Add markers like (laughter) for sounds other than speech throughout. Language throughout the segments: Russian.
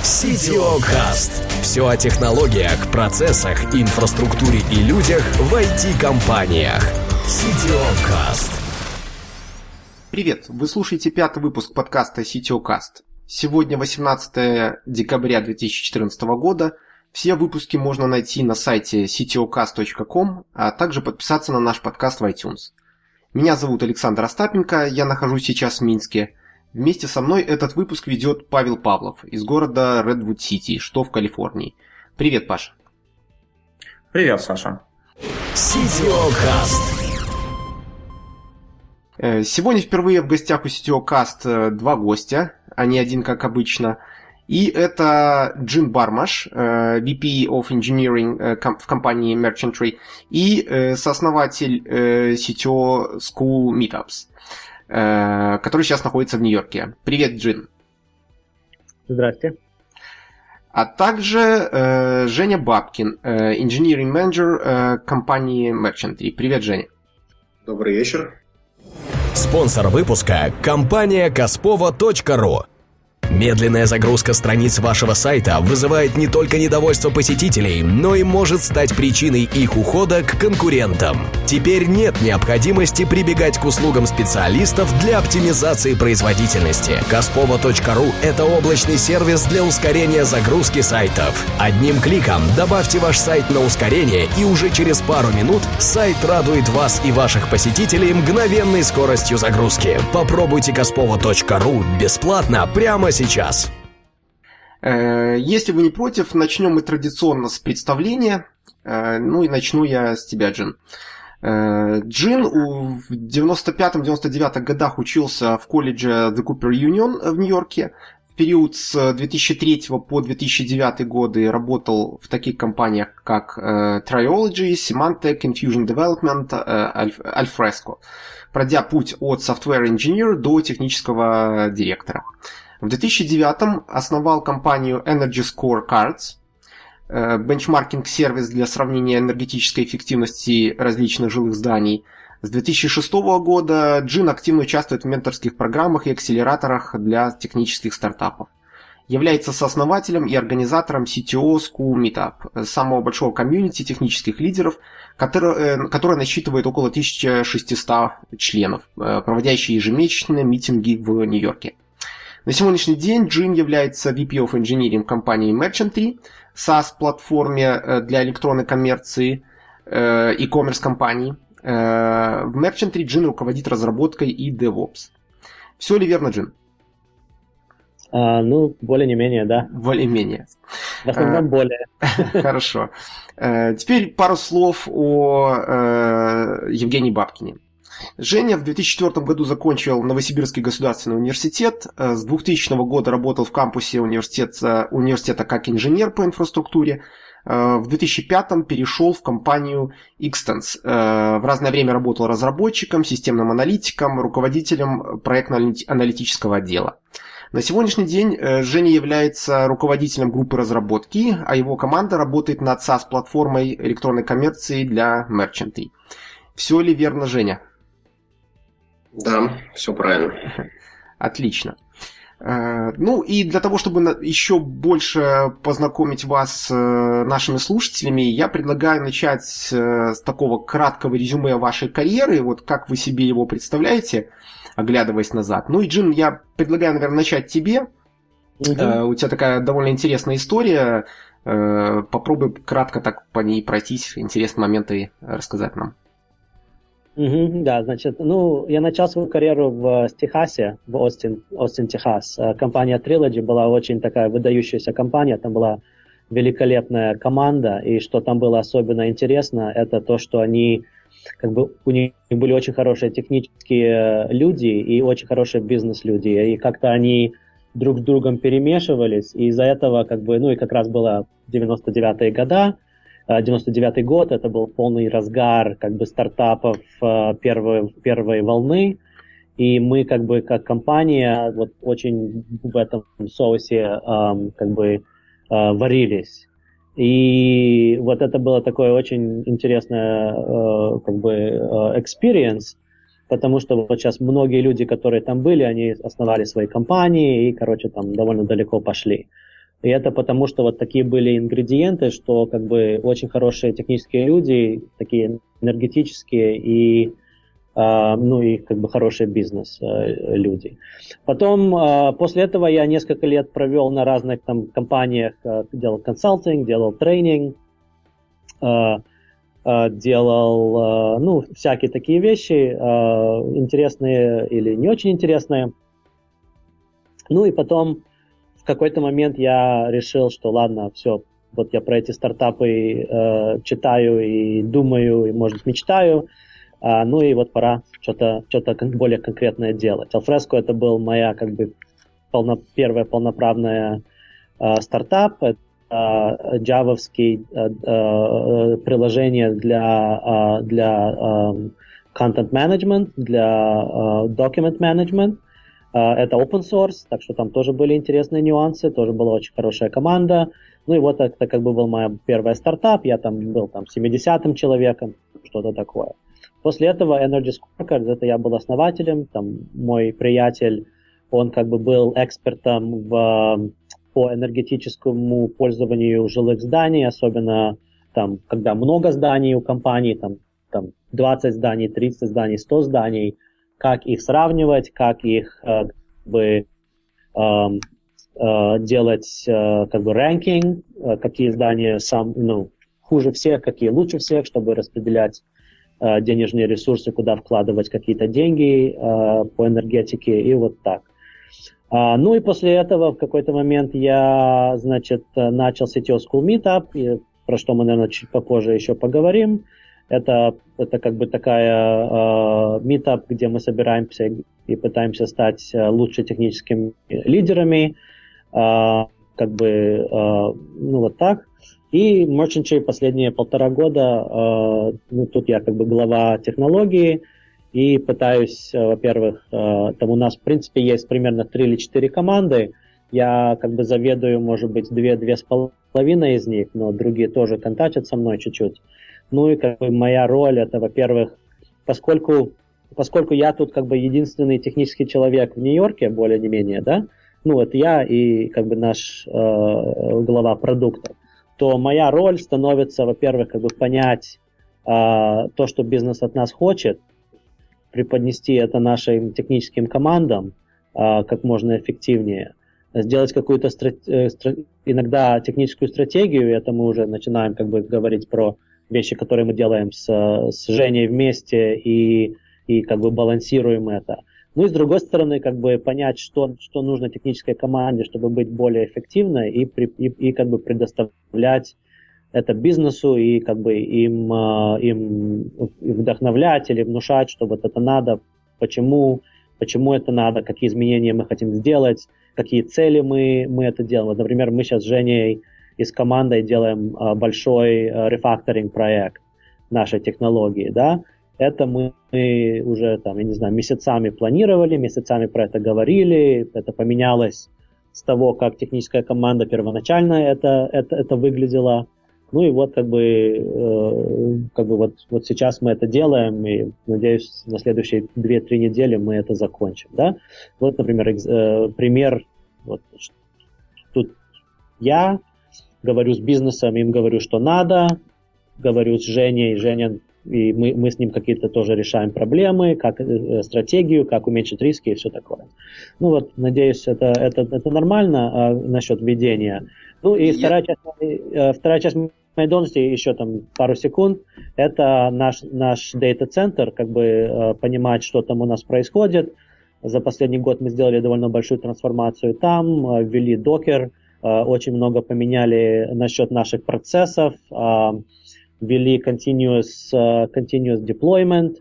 Cast. Все о технологиях, процессах, инфраструктуре и людях в IT-компаниях. Cast. Привет, вы слушаете пятый выпуск подкаста Cast. Сегодня 18 декабря 2014 года. Все выпуски можно найти на сайте ctocast.com, а также подписаться на наш подкаст в iTunes. Меня зовут Александр Остапенко, я нахожусь сейчас в Минске. Вместе со мной этот выпуск ведет Павел Павлов из города Редвуд-Сити, что в Калифорнии. Привет, Паша. Привет, Саша. Э, Сегодня впервые в гостях у CTO Cast э, два гостя, а не один, как обычно. И это Джин Бармаш, э, VP of Engineering в компании Merchantry, и сооснователь CTO School Meetups, который сейчас находится в Нью-Йорке. Привет, Джин. Здрасте. А также э, Женя Бабкин, э, Engineering Manager э, компании Merchantry. Привет, Женя. Добрый вечер. Спонсор выпуска – компания Каспова.ру. Медленная загрузка страниц вашего сайта вызывает не только недовольство посетителей, но и может стать причиной их ухода к конкурентам. Теперь нет необходимости прибегать к услугам специалистов для оптимизации производительности. Каспова.ру – это облачный сервис для ускорения загрузки сайтов. Одним кликом добавьте ваш сайт на ускорение, и уже через пару минут сайт радует вас и ваших посетителей мгновенной скоростью загрузки. Попробуйте Каспова.ру бесплатно прямо сейчас. Э, Если вы не против, начнем мы традиционно с представления. Э, Ну и начну я с тебя, Джин. Э, Джин в 95-99 годах учился в колледже The Cooper Union в Нью-Йорке. В период с 2003 по 2009 годы работал в таких компаниях, как Triology, Symantec, Infusion Development, Alf- Alfresco, пройдя путь от software engineer до технического директора. В 2009 основал компанию Energy Score Cards, э, бенчмаркинг-сервис для сравнения энергетической эффективности различных жилых зданий. С 2006 года Джин активно участвует в менторских программах и акселераторах для технических стартапов. Является сооснователем и организатором CTO School Meetup, э, самого большого комьюнити технических лидеров, которое, э, которое насчитывает около 1600 членов, проводящие ежемесячные митинги в Нью-Йорке. На сегодняшний день Джим является VP of Engineering компании Merchantry, SaaS-платформе э, для электронной коммерции, э, e-commerce компании. Э, В Merchantry Джин руководит разработкой и DevOps. Все ли верно, Джин? А, ну, более не менее, да. Более-менее. В основном более. (laughs) Хорошо. Теперь пару слов о Евгении Бабкине. Женя в 2004 году закончил Новосибирский государственный университет. Э, С 2000 года работал в кампусе университета, университета как инженер по инфраструктуре. Э, В 2005 перешел в компанию Xtense. Э, В разное время работал разработчиком, системным аналитиком, руководителем проектно-аналитического отдела. На сегодняшний день Женя является руководителем группы разработки, а его команда работает над SaaS-платформой электронной коммерции для Merchantry. Все ли верно, Женя? Да, все правильно. (laughs) Отлично. Э, Ну и для того, чтобы еще больше познакомить вас с э, нашими слушателями, я предлагаю начать э, с такого краткого резюме вашей карьеры, вот как вы себе его представляете, оглядываясь назад. Ну и, Джин, я предлагаю, наверное, начать тебе. Э, У тебя такая довольно интересная история. Попробуй кратко так по ней пройтись, интересные моменты рассказать нам. Мгм, Да, значит, ну, я начал свою карьеру в э, Техасе, в Остин, Остин, Техас. Э, Компания Trilogy была очень такая выдающаяся компания, там была великолепная команда, и что там было особенно интересно, это то, что они, как бы, у них были очень хорошие технические люди и очень хорошие бизнес-люди, и как-то они друг с другом перемешивались, и из-за этого, как бы, ну, и как раз было 99-е года, Э, 99 год, это был полный разгар как бы стартапов э, первой, первой волны, и мы как бы как компания вот очень в этом соусе эм, как бы э, варились. И вот это было такое очень интересное э, как бы experience, потому что вот сейчас многие люди, которые там были, они основали свои компании и, короче, там довольно далеко пошли. И это потому, что вот такие были ингредиенты, что как бы очень хорошие технические люди, такие энергетические и Uh, ну и как бы хороший бизнес uh, люди. Потом uh, после этого я несколько лет провел на разных там компаниях, делал консалтинг, делал тренинг, делал ну всякие такие вещи интересные или не очень интересные. Ну и потом какой-то момент я решил, что ладно, все, вот я про эти стартапы э, читаю и думаю, и, может, мечтаю, а, ну и вот пора что-то что более конкретное делать. Alfresco это был моя как бы полно, первая полноправная э, стартап, это э, э, э, приложение для, э, для э, content management, для э, document management, это open source, так что там тоже были интересные нюансы, тоже была очень хорошая команда. Ну и вот это как бы был моя первая стартап, я там был там 70-м человеком, что-то такое. После этого Energy Scorecards, это я был основателем, там мой приятель, он как бы был экспертом в, по энергетическому пользованию жилых зданий, особенно там, когда много зданий у компании, там, там 20 зданий, 30 зданий, 100 зданий – как их сравнивать, как их э, как бы, эм, э, делать э, как бы рэнкинг, какие здания сам, ну, хуже всех, какие лучше всех, чтобы распределять денежные ресурсы, куда вкладывать какие-то деньги по энергетике и вот так. А, ну и после этого в какой-то момент я, значит, начал CTO School Meetup, про что мы, наверное, чуть попозже еще поговорим. Это, это как бы такая э, где мы собираемся и пытаемся стать э, лучше техническими лидерами, э, как бы, э, ну вот так. И Merchantry последние полтора года, э, ну тут я как бы глава технологии, и пытаюсь, э, во-первых, э, там у нас в принципе есть примерно 3 или 4 команды, я как бы заведую, может быть, две-две с половиной из них, но другие тоже контактят со мной чуть-чуть. Ну и как бы моя роль это, во-первых, поскольку, поскольку я тут как бы единственный технический человек в Нью-Йорке, более не менее, да, ну вот я и как бы наш э, глава продукта, то моя роль становится, во-первых, как бы понять э, то, что бизнес от нас хочет, преподнести это нашим техническим командам э, как можно эффективнее, сделать какую-то страт- э, иногда техническую стратегию, это мы уже начинаем как бы говорить про вещи, которые мы делаем с, с Женей вместе и, и как бы балансируем это. Ну и с другой стороны, как бы понять, что, что нужно технической команде, чтобы быть более эффективной и, и, и как бы предоставлять это бизнесу и как бы им, а, им вдохновлять или внушать, что вот это надо, почему, почему это надо, какие изменения мы хотим сделать, какие цели мы, мы это делаем. Вот, например, мы сейчас с Женей и с командой делаем а, большой а, рефакторинг проект нашей технологии, да, это мы уже там, я не знаю, месяцами планировали, месяцами про это говорили, это поменялось с того, как техническая команда первоначально это, это, это выглядело. Ну и вот как бы, э, как бы вот, вот сейчас мы это делаем, и надеюсь, на следующие 2-3 недели мы это закончим. Да? Вот, например, э, пример, вот, тут я говорю с бизнесом, им говорю, что надо, говорю с Женей, Женя, и мы, мы с ним какие-то тоже решаем проблемы, как э, стратегию, как уменьшить риски и все такое. Ну вот, надеюсь, это, это, это нормально а, насчет ведения. Ну и Я... вторая, часть, э, вторая часть моей должности, еще там пару секунд, это наш, наш дата-центр, как бы э, понимать, что там у нас происходит. За последний год мы сделали довольно большую трансформацию там, э, ввели докер, Э, очень много поменяли насчет наших процессов, э, ввели continuous, э, continuous deployment.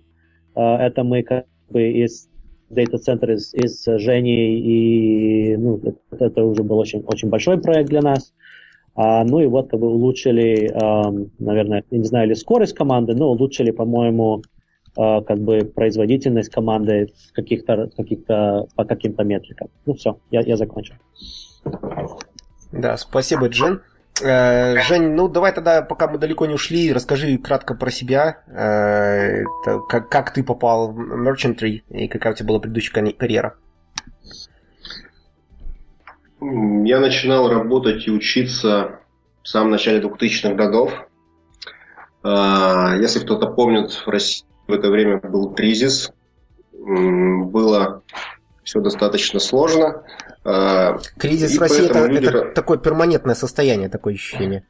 Это мы как бы из Data Center из, из Жени, и ну, это уже был очень, очень большой проект для нас. А, ну и вот как бы улучшили, наверное, я не знаю, или скорость команды, но улучшили, по-моему, как бы производительность команды каких-то, каких-то, по каким-то метрикам. Ну все, я, я закончил. Да, спасибо, Джен. Э, Жень, ну давай тогда, пока мы далеко не ушли, расскажи кратко про себя, э, как, как ты попал в Merchantry и какая у тебя была предыдущая карьера. Я начинал работать и учиться в самом начале 2000-х годов. А, если кто-то помнит, в России в это время был кризис. Было все достаточно сложно. А, кризис и в России это, люди... это такое перманентное состояние, такое ощущение.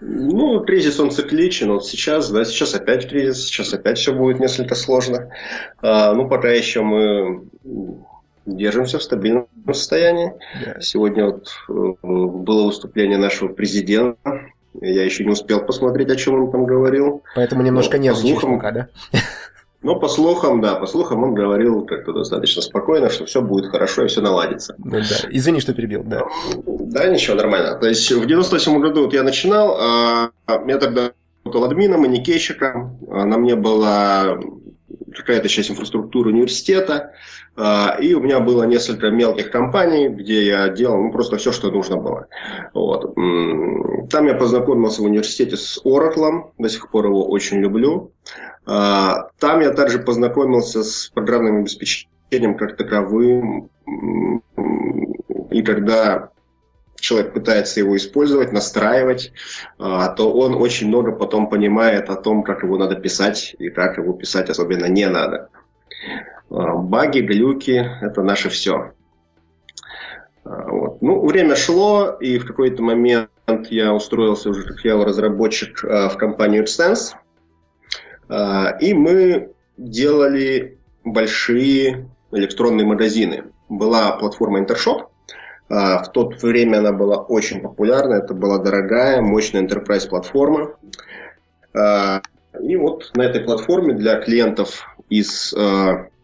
Ну, кризис, он цикличен. Вот сейчас, да, сейчас опять кризис, сейчас опять все будет несколько сложно. А, ну, пока еще мы держимся в стабильном состоянии. Yeah. Сегодня вот э, было выступление нашего президента. Я еще не успел посмотреть, о чем он там говорил. Поэтому немножко нервничаешь слухам, пока, да? Но по слухам, да, по слухам он говорил как-то достаточно спокойно, что все будет хорошо и все наладится. Ну, да. Извини, что перебил, да. Да, ничего, нормально. То есть в 98 году вот я начинал, а, я тогда работал админом, манекейщиком, а на мне была какая-то часть инфраструктуры университета, а, и у меня было несколько мелких компаний, где я делал ну, просто все, что нужно было. Вот. Там я познакомился в университете с Oracle, до сих пор его очень люблю. А, там я также познакомился с программным обеспечением как таковым. И когда человек пытается его использовать, настраивать, а, то он очень много потом понимает о том, как его надо писать и как его писать особенно не надо. А, баги, глюки – это наше все. Вот. Ну, время шло, и в какой-то момент я устроился уже как SEO-разработчик в компанию а, и мы делали большие электронные магазины. Была платформа Intershop. А, в то время она была очень популярна. Это была дорогая, мощная enterprise платформа. А, и вот на этой платформе для клиентов из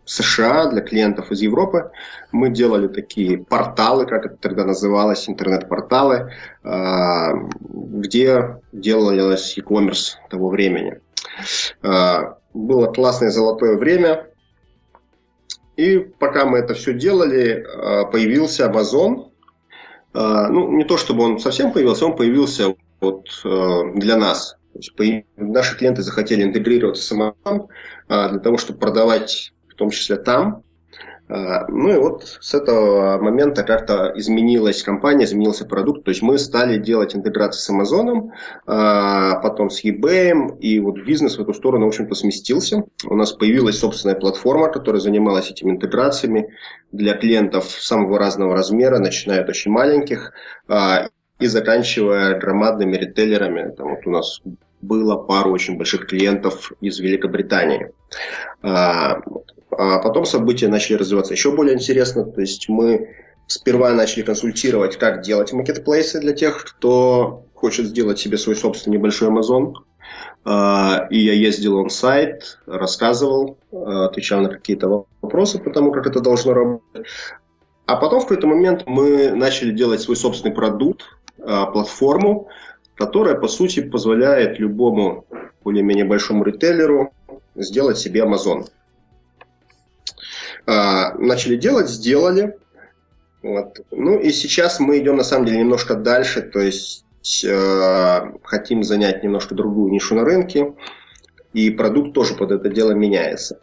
США, для клиентов из Европы мы делали такие порталы, как это тогда называлось, интернет-порталы, где делалось e-commerce того времени. А, было классное золотое время. И пока мы это все делали, а, появился Amazon. А, ну, не то чтобы он совсем появился, он появился вот для нас. наши клиенты захотели интегрироваться с Amazon для того, чтобы продавать в том числе там. А, ну и вот с этого момента как-то изменилась компания, изменился продукт. То есть мы стали делать интеграции с Амазоном, а, потом с eBay, и вот бизнес в эту сторону, в общем-то, сместился. У нас появилась собственная платформа, которая занималась этими интеграциями для клиентов самого разного размера, начиная от очень маленьких а, и заканчивая громадными ритейлерами. Там вот у нас было пару очень больших клиентов из Великобритании. А потом события начали развиваться еще более интересно. То есть мы сперва начали консультировать, как делать маркетплейсы для тех, кто хочет сделать себе свой собственный небольшой Amazon. А, и я ездил он сайт, рассказывал, а, отвечал на какие-то вопросы по тому, как это должно работать. А потом в какой-то момент мы начали делать свой собственный продукт, а, платформу, которая, по сути, позволяет любому более-менее большому ритейлеру сделать себе Amazon. А, начали делать, сделали. Вот. Ну и сейчас мы идем на самом деле немножко дальше, то есть э, хотим занять немножко другую нишу на рынке, и продукт тоже под это дело меняется.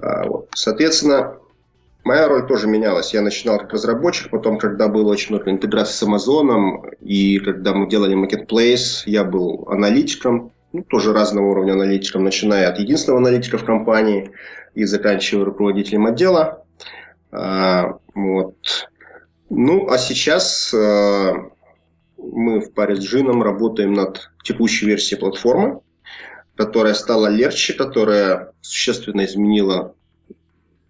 А, вот. Соответственно, моя роль тоже менялась. Я начинал как разработчик, потом, когда было очень много интеграции с Амазоном, и когда мы делали Marketplace, я был аналитиком, ну, тоже разного уровня аналитиком, начиная от единственного аналитика в компании и заканчивая руководителем отдела. А, вот. Ну, а сейчас а, мы в паре с Джином работаем над текущей версией платформы, которая стала легче, которая существенно изменила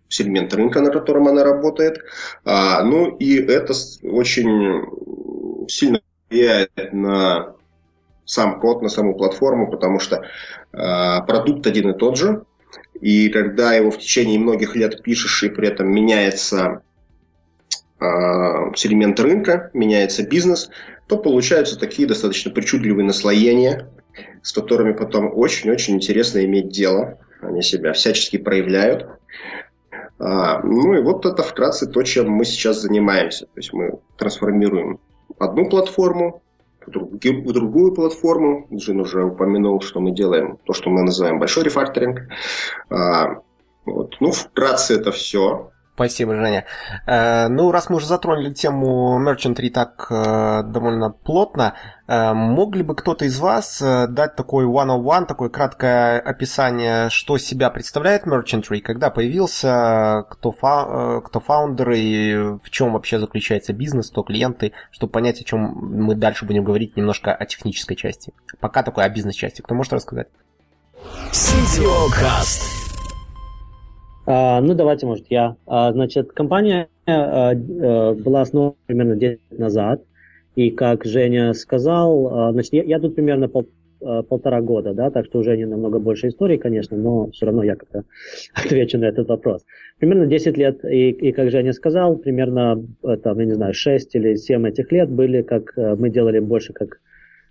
сегмент рынка, на котором она работает. А, ну и это очень сильно влияет на сам код, на саму платформу, потому что э, продукт один и тот же. И когда его в течение многих лет пишешь, и при этом меняется э, сегмент рынка, меняется бизнес, то получаются такие достаточно причудливые наслоения, с которыми потом очень-очень интересно иметь дело. Они себя всячески проявляют. А, ну и вот это вкратце то, чем мы сейчас занимаемся. То есть мы трансформируем одну платформу в другую платформу. Джин уже упомянул, что мы делаем то, что мы называем большой рефакторинг. А, вот. Ну, вкратце это все. Спасибо, Женя. Э, ну, раз мы уже затронули тему Merchantry так э, довольно плотно, э, мог ли бы кто-то из вас дать такой one-on-one, такое краткое описание, что себя представляет Merchantry, когда появился, кто, фа- кто фаундер и в чем вообще заключается бизнес, кто клиенты, чтобы понять, о чем мы дальше будем говорить немножко о технической части. Пока такой о бизнес-части. Кто может рассказать? А, ну, давайте, может, я. А, значит, компания а, а, была основана примерно 10 лет назад. И как Женя сказал, а, значит, я, я тут примерно пол, а, полтора года, да, так что уже не намного больше истории, конечно, но все равно я как-то (laughs) отвечу на этот вопрос. Примерно 10 лет, и, и как Женя сказал, примерно, там, я не знаю, 6 или 7 этих лет были, как мы делали больше как,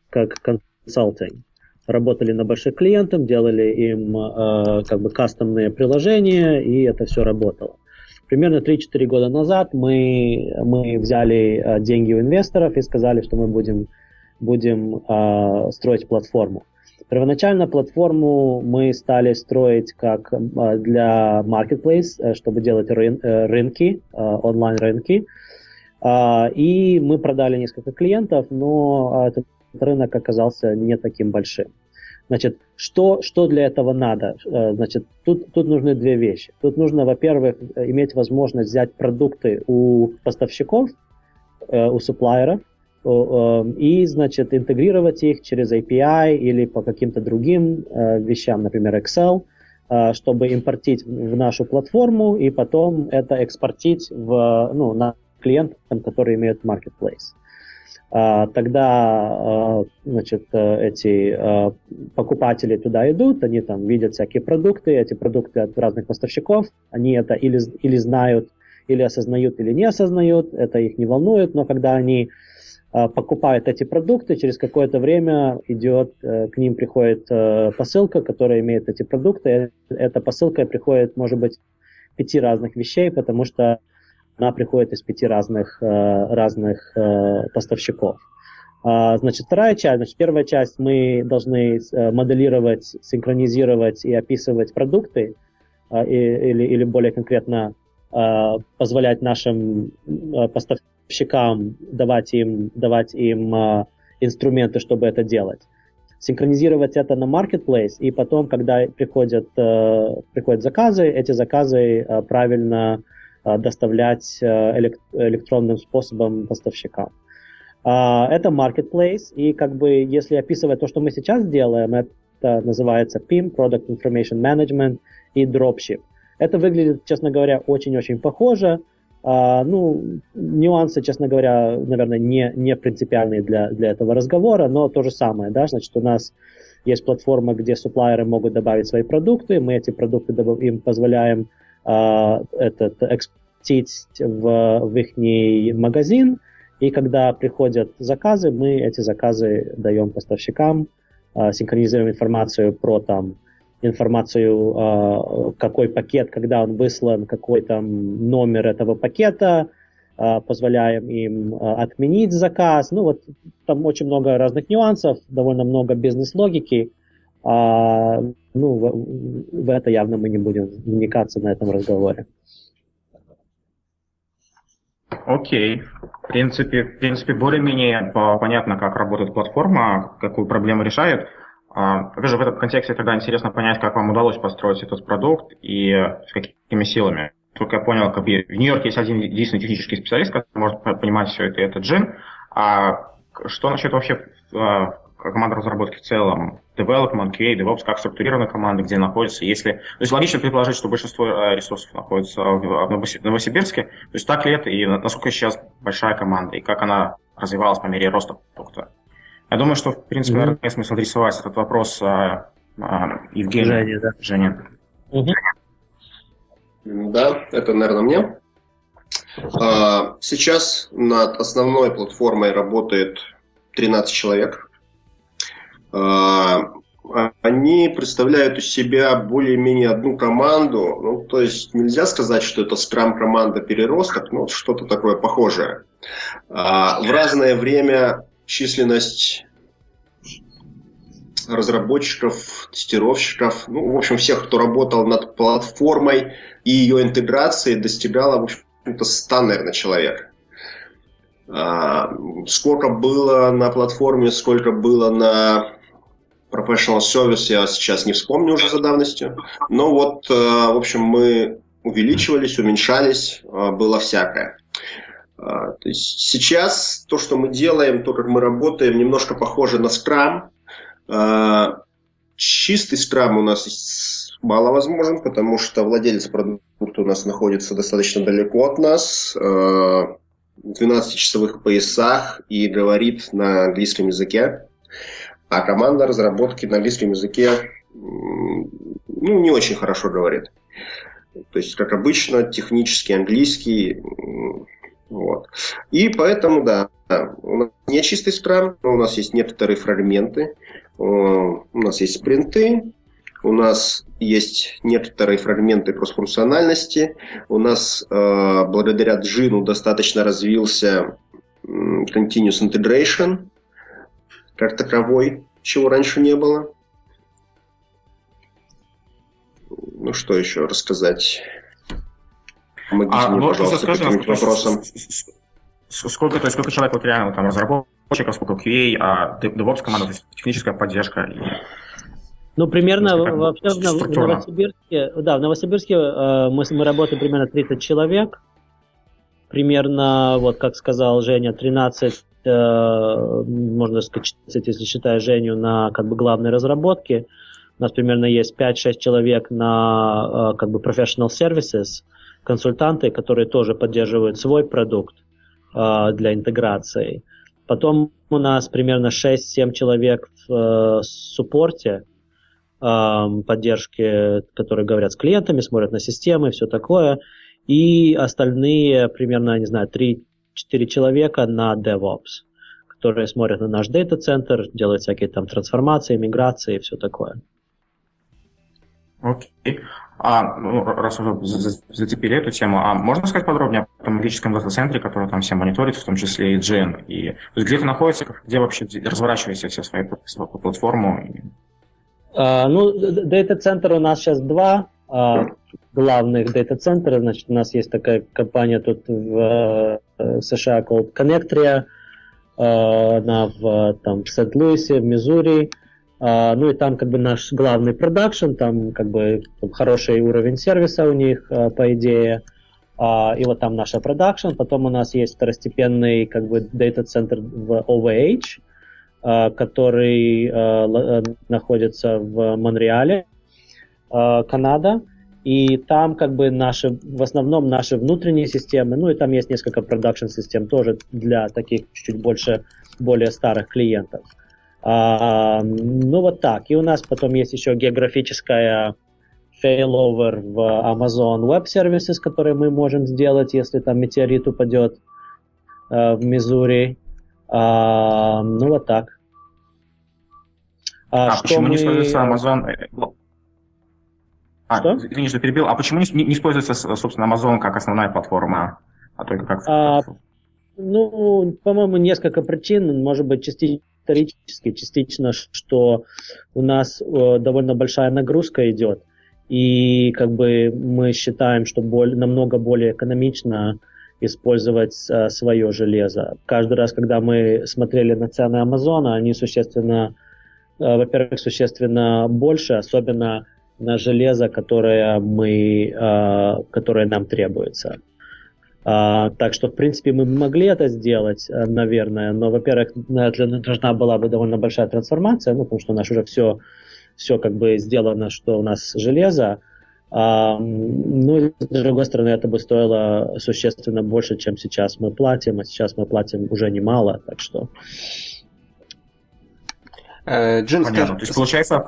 как консалтинг работали на больших клиентах, делали им э, как бы кастомные приложения, и это все работало. Примерно 3-4 года назад мы, мы взяли э, деньги у инвесторов и сказали, что мы будем, будем э, строить платформу. Первоначально платформу мы стали строить как э, для marketplace, э, чтобы делать рын, э, рынки, э, онлайн-рынки. Э, и мы продали несколько клиентов, но э, этот рынок оказался не таким большим. Значит, что, что для этого надо? Э, значит, тут, тут нужны две вещи. Тут нужно, во-первых, иметь возможность взять продукты у поставщиков, э, у суплайеров, и, значит, интегрировать их через API или по каким-то другим э, вещам, например, Excel, чтобы импортить в нашу платформу и потом это экспортить в, ну, на клиентам, которые имеют marketplace. А, тогда а, значит, э, эти а, покупатели туда идут, они там видят всякие продукты, эти продукты от разных поставщиков, они это или, или знают, или осознают, или не осознают, это их не волнует, но когда они покупают эти продукты, через какое-то время идет, э, к ним приходит э, посылка, которая имеет эти продукты. Эта посылка приходит, может быть, пяти разных вещей, потому что она приходит из пяти разных, э, разных э, поставщиков. А, значит, вторая часть, значит, первая часть мы должны э, моделировать, синхронизировать и описывать продукты, или, или более конкретно позволять нашим поставщикам давать им, давать им инструменты, чтобы это делать. Синхронизировать это на marketplace, и потом, когда приходят, приходят заказы, эти заказы правильно доставлять э, электронным способом поставщикам. А, это marketplace, и как бы если описывать то, что мы сейчас делаем, это называется PIM, Product Information Management и Dropship. Это выглядит, честно говоря, очень-очень похоже. А, ну, нюансы, честно говоря, наверное, не, не принципиальные для, для этого разговора, но то же самое, да, значит, у нас есть платформа, где суплайеры могут добавить свои продукты, мы эти продукты им позволяем а, этот экспортить в, в их магазин, и когда приходят заказы, мы эти заказы даем поставщикам, а, синхронизируем информацию про там информацию, а, какой пакет, когда он выслан, какой там номер этого пакета, позволяем им отменить заказ. Ну вот там очень много разных нюансов, довольно много бизнес-логики. Ну, в, в это явно мы не будем вникаться на этом разговоре. Окей. В принципе, в принципе более-менее понятно, как работает платформа, какую проблему решает. А, опять же, в этом контексте тогда интересно понять, как вам удалось построить этот продукт и с какими силами. Только я понял, как в Нью-Йорке есть один единственный технический специалист, который может понимать все это, и это Джин. А что насчет вообще а, команда разработки в целом, development, QA, DevOps, как структурированы команды, где находятся, если... То есть логично предположить, что большинство э, ресурсов находится в Новосибирске. То есть так ли это, и насколько сейчас большая команда, и как она развивалась по мере роста продукта? Я думаю, что, в принципе, mm-hmm. наверное, смысл адресовать этот вопрос а, а, Евгению. Жене, да. Жене. Mm-hmm. Да, это, наверное, мне. А, сейчас над основной платформой работает 13 человек. А, они представляют из себя более-менее одну команду. Ну, то есть нельзя сказать, что это скрам-команда переросток, но что-то такое похожее. А, в разное время численность разработчиков, тестировщиков, ну, в общем, всех, кто работал над платформой, и ее интеграции достигало, в общем-то, 100, наверное, человек. А, сколько было на платформе, сколько было на Professional Service, я сейчас не вспомню уже за давностью. Но вот, э, в общем, мы увеличивались, уменьшались, э, было всякое. А, то есть сейчас то, что мы делаем, то, как мы работаем, немножко похоже на скрам. Чистый скрам у нас мало возможен, потому что владелец продукта у нас находится достаточно далеко от нас, в 12-часовых поясах и говорит на английском языке. А команда разработки на английском языке ну, не очень хорошо говорит. То есть, как обычно, технический английский. Вот. И поэтому, да, у нас не чистый скрам, но у нас есть некоторые фрагменты, у нас есть спринты, у нас есть некоторые фрагменты кроссфункциональности, у нас э, благодаря Джину достаточно развился continuous integration, как таковой, чего раньше не было. Ну, что еще рассказать? Помогите а, мне, пожалуйста, скажи, каким вопросом. Сколько, то есть, сколько человек вот реально там разработчиков, сколько QA, а DevOps команда, техническая поддержка? Ну, примерно вообще в, в Новосибирске, да, в Новосибирске э, мы, мы работаем примерно 30 человек, примерно, вот как сказал Женя, 13 Э, можно сказать, если считая Женю на как бы главной разработке, у нас примерно есть 5-6 человек на э, как бы professional services, консультанты, которые тоже поддерживают свой продукт э, для интеграции. Потом у нас примерно 6-7 человек в суппорте, поддержки, которые говорят с клиентами, смотрят на системы, все такое. И остальные примерно, не знаю, 3 4 человека на DevOps, которые смотрят на наш дата-центр, делают всякие там трансформации, миграции и все такое. Окей. Okay. А, ну, раз уже зацепили эту тему, а можно сказать подробнее о магическом дата-центре, который там все мониторит, в том числе и GN? И где ты находится, где вообще разворачиваете все свои свою платформу? А, ну, дата-центр у нас сейчас два а, главных дата-центра. Значит, у нас есть такая компания тут в США called Connectria, э, она в, там, в Сент-Луисе, в Миссури. Uh, ну и там как бы наш главный production, там как бы хороший уровень сервиса у них, по идее. Uh, и вот там наша production. Потом у нас есть второстепенный как бы дата-центр в OVH, который находится в Монреале. Э, Канада, и там как бы наши, в основном наши внутренние системы, ну и там есть несколько production систем тоже для таких чуть-чуть больше, более старых клиентов. А, ну вот так. И у нас потом есть еще географическая failover в Amazon Web Services, которые мы можем сделать, если там метеорит упадет э, в Миссури. А, ну вот так. А, а почему мы... не используется Amazon а, что? Извини, что перебил. А почему не, не используется, собственно, Amazon как основная платформа, а только как... А, ну, по-моему, несколько причин. Может быть, частично исторически, частично, что у нас э, довольно большая нагрузка идет. И как бы мы считаем, что более, намного более экономично использовать э, свое железо. Каждый раз, когда мы смотрели на цены Амазона, они существенно, э, во-первых, существенно больше, особенно на железо, которое, мы, а, которое нам требуется. А, так что, в принципе, мы могли это сделать, э, наверное, но, во-первых, должна была бы довольно большая трансформация, ну, потому что у нас уже все, все как бы сделано, что у нас железо. А, ну, и, с другой стороны, это бы стоило существенно больше, чем сейчас мы платим, а сейчас мы платим уже немало, так что... Э, Джин, Понятно. Скажи, То есть, получается,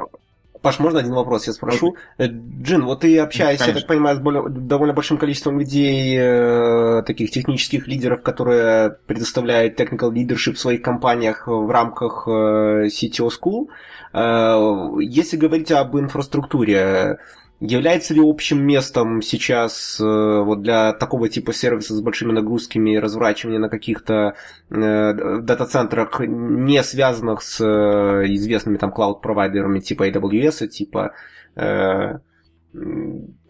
Паш, можно один вопрос я спрошу? Э, Джин, вот ты общаешься, Конечно. я так понимаю, с более, довольно большим количеством людей, э, таких технических лидеров, которые предоставляют technical leadership в своих компаниях в рамках э, CTO School. Э, если говорить об инфраструктуре, Является ли общим местом сейчас э, вот для такого типа сервиса с большими нагрузками разворачивания на каких-то э, дата-центрах, не связанных с э, известными там клауд-провайдерами типа AWS, типа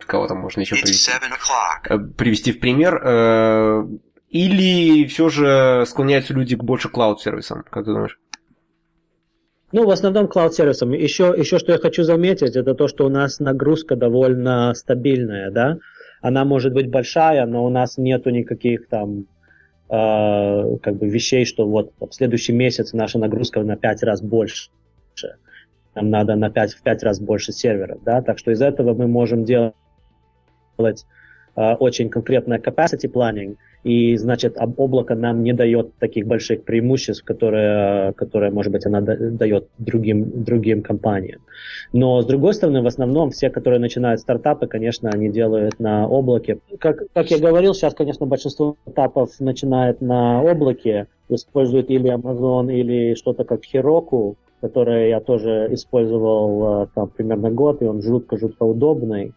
кого там можно еще привести, привести в пример, или все же склоняются люди к больше клауд-сервисам, как ты думаешь? Ну, в основном клауд-сервисам. Еще, еще что я хочу заметить, это то, что у нас нагрузка довольно стабильная, да. Она может быть большая, но у нас нету никаких там э, как бы вещей, что вот в следующий месяц наша нагрузка на 5 раз больше. Нам надо на 5, в 5 раз больше серверов, да. Так что из этого мы можем делать очень конкретное capacity planning – и, значит, облако нам не дает таких больших преимуществ, которые, которые может быть, она дает другим, другим компаниям. Но, с другой стороны, в основном все, которые начинают стартапы, конечно, они делают на облаке. Как, как я говорил, сейчас, конечно, большинство стартапов начинает на облаке, используют или Amazon, или что-то как Heroku, которое я тоже использовал э, там примерно год, и он жутко-жутко удобный,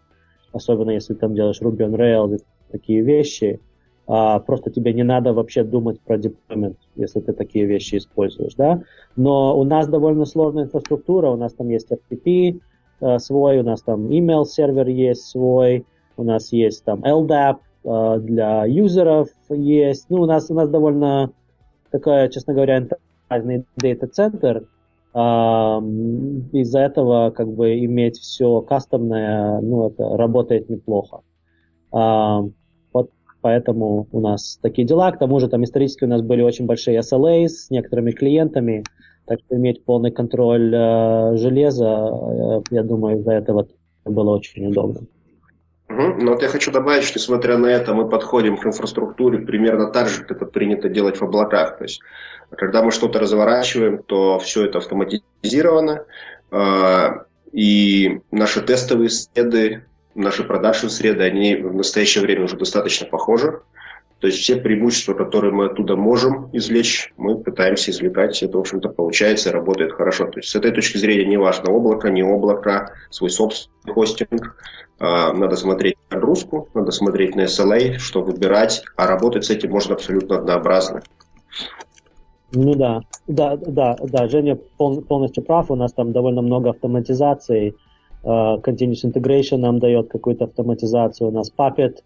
особенно если там делаешь Ruby on Rails, такие вещи а, просто тебе не надо вообще думать про деплоймент, если ты такие вещи используешь, да. Но у нас довольно сложная инфраструктура, у нас там есть FTP э, свой, у нас там email сервер есть свой, у нас есть там LDAP э, для юзеров есть, ну у нас у нас довольно такая, честно говоря, интерпрайзный дата-центр, из-за этого как бы иметь все кастомное, ну это работает неплохо. Поэтому у нас такие дела. К тому же там исторически у нас были очень большие SLA с некоторыми клиентами. Так что иметь полный контроль э, железа, э, я думаю, из-за этого было очень удобно. Но вот я хочу добавить, что несмотря на это, мы подходим к инфраструктуре примерно так же, как это принято делать в облаках. То есть, когда мы что-то разворачиваем, то все это автоматизировано, э, и наши тестовые следы наши продакшн среды, они в настоящее время уже достаточно похожи. То есть все преимущества, которые мы оттуда можем извлечь, мы пытаемся извлекать. Это, в общем-то, получается и работает хорошо. То есть с этой точки зрения не важно облако, не облако, свой собственный хостинг. А, надо смотреть на нагрузку, надо смотреть на SLA, что выбирать, а работать с этим можно абсолютно однообразно. Ну да, да, да, да, Женя полностью прав, у нас там довольно много автоматизации, Uh, continuous integration нам дает какую-то автоматизацию. У нас Puppet,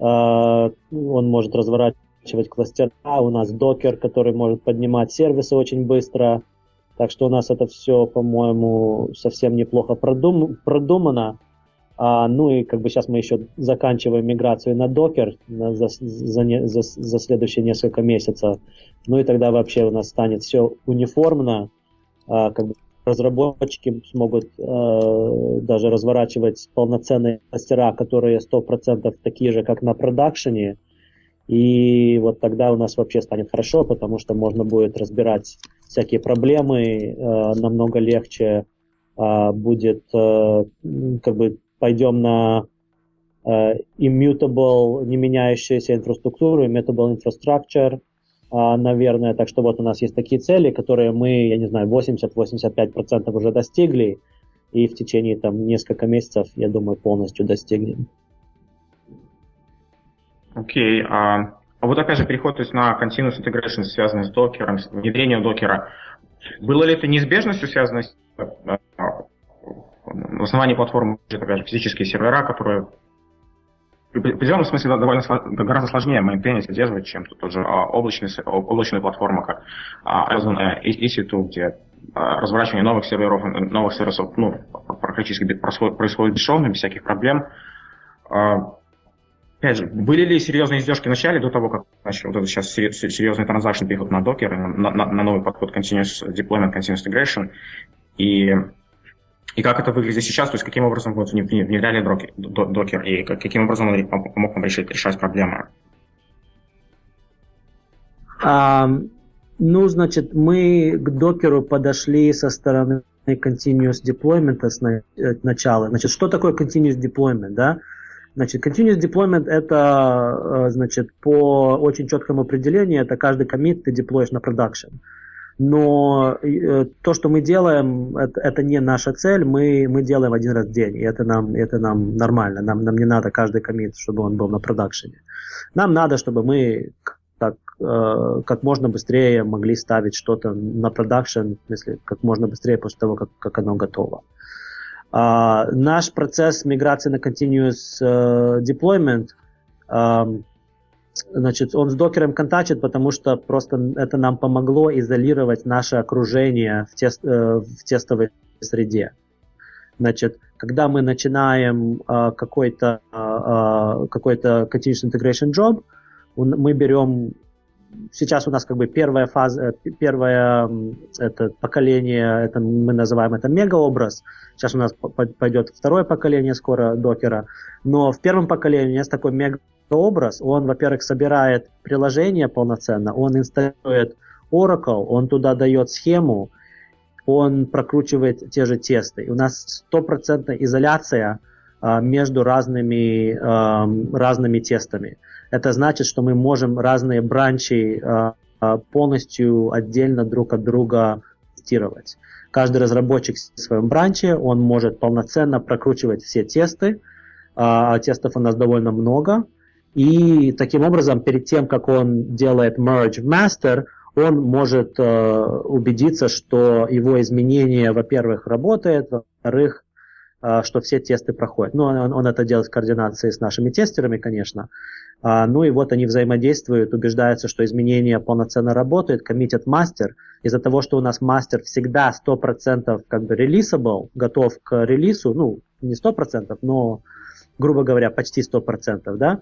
uh, он может разворачивать кластера. У нас Docker, который может поднимать сервисы очень быстро. Так что у нас это все, по-моему, совсем неплохо продум продумано. А, ну и как бы сейчас мы еще заканчиваем миграцию на Docker на, за, за, за, за следующие несколько месяцев. Ну и тогда вообще у нас станет все униформно, а, как бы разработчики смогут э, даже разворачивать полноценные мастера, которые 100% такие же, как на продакшене. И вот тогда у нас вообще станет хорошо, потому что можно будет разбирать всякие проблемы э, намного легче. Э, будет, э, как бы, пойдем на э, immutable, не меняющуюся инфраструктуру, immutable infrastructure – а, наверное. Так что вот у нас есть такие цели, которые мы, я не знаю, 80-85% уже достигли, и в течение там нескольких месяцев, я думаю, полностью достигнем. Окей. Okay, а, а вот опять же переход то есть, на continuous integration, связанный с докером, с внедрением докера. Было ли это неизбежностью связано с э, в основании платформы, опять же, физические сервера, которые в определенном смысле довольно гораздо сложнее мейнтейнить, поддерживать, чем тут тоже а, облачный, облачная платформа, как Amazon EC2, где а, разворачивание новых серверов, новых сервисов ну, практически происходит, бесшовно, без всяких проблем. А, опять же, были ли серьезные издержки в начале, до того, как начали вот это сейчас серьезный транзакшн переход на Docker, на, на, на новый подход Continuous Deployment, Continuous Integration, и и как это выглядит сейчас, то есть каким образом вот внедряли докер, и каким образом он помог нам решить, решать проблемы? Um, ну, значит, мы к докеру подошли со стороны continuous deployment с э, начала. Значит, что такое continuous deployment, да? Значит, continuous deployment это, э, значит, по очень четкому определению, это каждый комит ты деплоишь на продакшн но э, то, что мы делаем, это, это не наша цель, мы, мы делаем один раз в день, и это нам, это нам нормально, нам, нам не надо каждый комит, чтобы он был на продакшене. Нам надо, чтобы мы как, э, как можно быстрее могли ставить что-то на продакшн, в смысле, как можно быстрее после того, как, как оно готово. Uh, наш процесс миграции на continuous uh, deployment, uh, значит, он с докером контачит, потому что просто это нам помогло изолировать наше окружение в, тест, uh, в тестовой среде. Значит, когда мы начинаем uh, какой-то uh, какой-то continuous integration job, мы берем сейчас у нас как бы первая фаза, э, первое это поколение, это мы называем это мегаобраз. Сейчас у нас пойдет второе поколение скоро докера. Но в первом поколении у нас такой мегаобраз. Он, во-первых, собирает приложение полноценно, он инсталирует Oracle, он туда дает схему, он прокручивает те же тесты. У нас стопроцентная изоляция а, между разными, разными тестами. Это значит, что мы можем разные бранчи а, а, полностью отдельно друг от друга тестировать. Каждый разработчик в своем бранче, он может полноценно прокручивать все тесты, а тестов у нас довольно много, и таким образом, перед тем, как он делает merge master, он может э, убедиться, что его изменение, во-первых, работает, во-вторых, э, что все тесты проходят. Ну, он, он это делает в координации с нашими тестерами, конечно. А, ну и вот они взаимодействуют, убеждаются, что изменения полноценно работают, коммитят мастер. Из-за того, что у нас мастер всегда 100% как бы релизабл, готов к релизу, ну, не 100%, но, грубо говоря, почти 100%, да,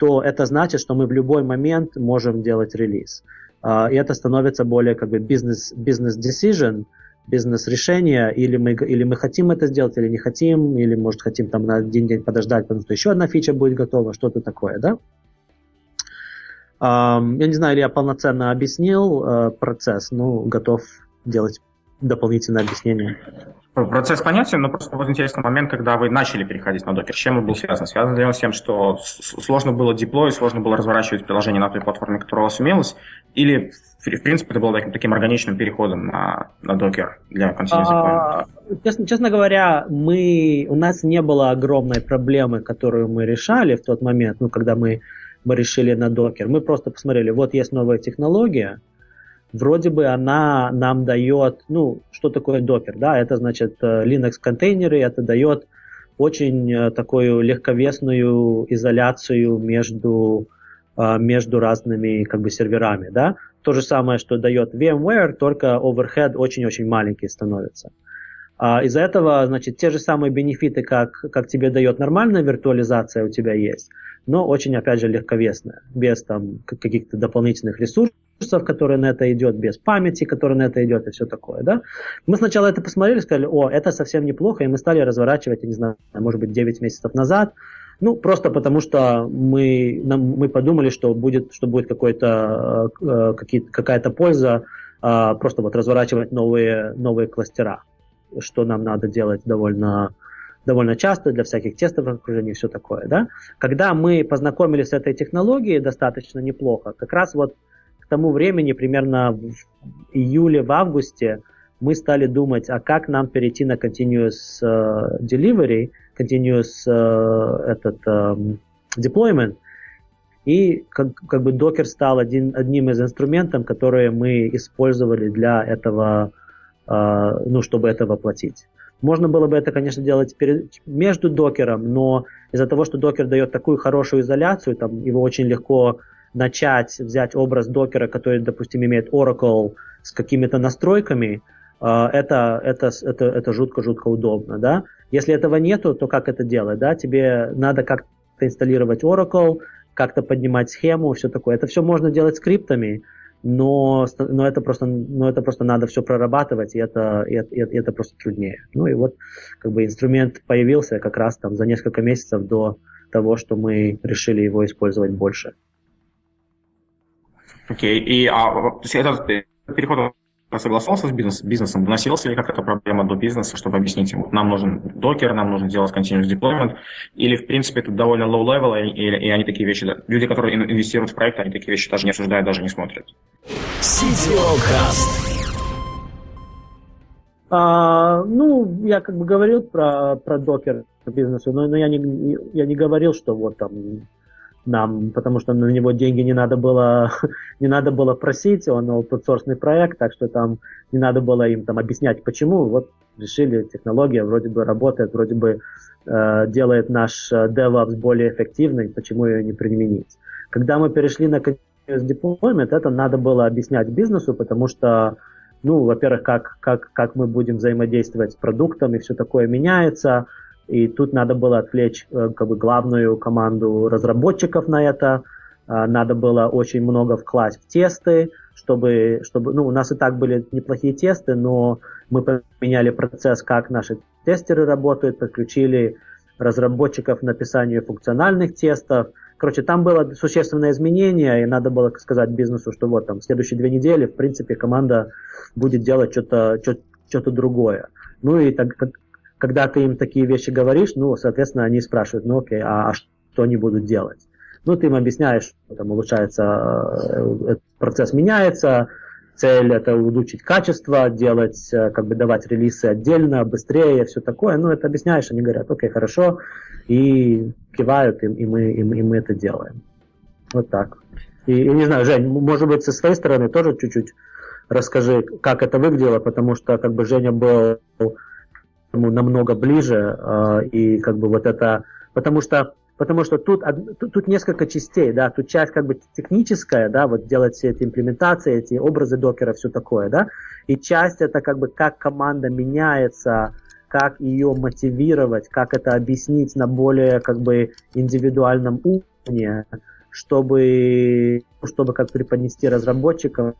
то это значит, что мы в любой момент можем делать релиз. А, и это становится более как бы бизнес, бизнес decision, бизнес-решение, или мы, или мы хотим это сделать, или не хотим, или, может, хотим там на один день подождать, потому что еще одна фича будет готова, что-то такое, да? Я не знаю, или я полноценно объяснил э, процесс, но готов делать дополнительное объяснение. Процесс понятен, но просто вот интересный момент, когда вы начали переходить на докер. С чем он был связан? Связан ли он с тем, что сложно было деплоить, сложно было разворачивать приложение на той платформе, которая у вас имелась? Или, в принципе, это было таким, таким органичным переходом на, на докер для continuous а, честно, честно говоря, мы, у нас не было огромной проблемы, которую мы решали в тот момент, ну, когда мы мы решили на докер. Мы просто посмотрели, вот есть новая технология, вроде бы она нам дает, ну, что такое докер, да, это значит э, Linux контейнеры, это дает очень э, такую легковесную изоляцию между, э, между разными как бы серверами, да. То же самое, что дает VMware, только overhead очень-очень маленький становится. А из-за этого, значит, те же самые бенефиты, как, как тебе дает нормальная виртуализация, у тебя есть но очень, опять же, легковесная, без там каких-то дополнительных ресурсов, которые на это идет, без памяти, которая на это идет и все такое, да. Мы сначала это посмотрели, сказали, о, это совсем неплохо, и мы стали разворачивать, я не знаю, может быть, 9 месяцев назад, ну, просто потому что мы, нам, мы подумали, что будет, что будет какой-то, э, какая-то польза э, просто вот разворачивать новые, новые кластера, что нам надо делать довольно довольно часто для всяких тестовых окружений и все такое. Да? Когда мы познакомились с этой технологией достаточно неплохо, как раз вот тому времени, примерно в июле, в августе, мы стали думать, а как нам перейти на continuous uh, delivery, continuous uh, этот um, deployment, и как, как бы Docker стал один, одним из инструментов, которые мы использовали для этого, uh, ну, чтобы это воплотить. Можно было бы это, конечно, делать перед, между докером, но из-за того, что докер дает такую хорошую изоляцию, там его очень легко начать, взять образ докера, который, допустим, имеет Oracle с какими-то настройками, э, это, это, это, это жутко-жутко удобно, да. Если этого нету, то как это делать, да? Тебе надо как-то инсталлировать Oracle, как-то поднимать схему, все такое. Это все можно делать скриптами, но, но, это просто, но это просто надо все прорабатывать, и это, и, это, и это просто труднее. Ну и вот как бы инструмент появился как раз там за несколько месяцев до того, что мы решили его использовать больше. Окей, okay. и а, то есть этот переход согласовался с бизнес, бизнесом, вносилась ли какая-то проблема до бизнеса, чтобы объяснить ему, нам нужен докер, нам нужно делать continuous deployment, или, в принципе, это довольно low level, и, и, и они такие вещи, люди, которые инвестируют в проект, они такие вещи даже не обсуждают, даже не смотрят. А, ну, я как бы говорил про, про докер бизнесу, но, но я, не, я не говорил, что вот там нам, потому что на него деньги не надо было, (laughs) не надо было просить, он source проект, так что там не надо было им там объяснять, почему. Вот решили, технология вроде бы работает, вроде бы э, делает наш э, DevOps более эффективный, почему ее не применить. Когда мы перешли на continuous deployment, это надо было объяснять бизнесу, потому что, ну, во-первых, как, как, как мы будем взаимодействовать с продуктом, и все такое меняется, и тут надо было отвлечь э, как бы главную команду разработчиков на это, э, надо было очень много вкласть в тесты, чтобы, чтобы, ну, у нас и так были неплохие тесты, но мы поменяли процесс, как наши тестеры работают, подключили разработчиков написанию функциональных тестов. Короче, там было существенное изменение, и надо было сказать бизнесу, что вот там в следующие две недели, в принципе, команда будет делать что-то что-то другое. Ну и так, когда ты им такие вещи говоришь, ну, соответственно, они спрашивают, ну окей, а, а что они будут делать? Ну, ты им объясняешь, что там улучшается, э, процесс меняется, цель это улучшить качество, делать, э, как бы давать релизы отдельно, быстрее, все такое. Ну, это объясняешь, они говорят, окей, хорошо, и кивают, и, и, мы, и, и мы это делаем. Вот так. И, и не знаю, Жень, может быть, со своей стороны тоже чуть-чуть расскажи, как это выглядело, потому что как бы Женя был намного ближе, э, и как бы вот это, потому что потому что тут, тут, тут несколько частей, да, тут часть как бы техническая, да, вот делать все эти имплементации, эти образы докера, все такое, да, и часть это как бы как команда меняется, как ее мотивировать, как это объяснить на более как бы индивидуальном уровне, чтобы, чтобы как преподнести разработчикам,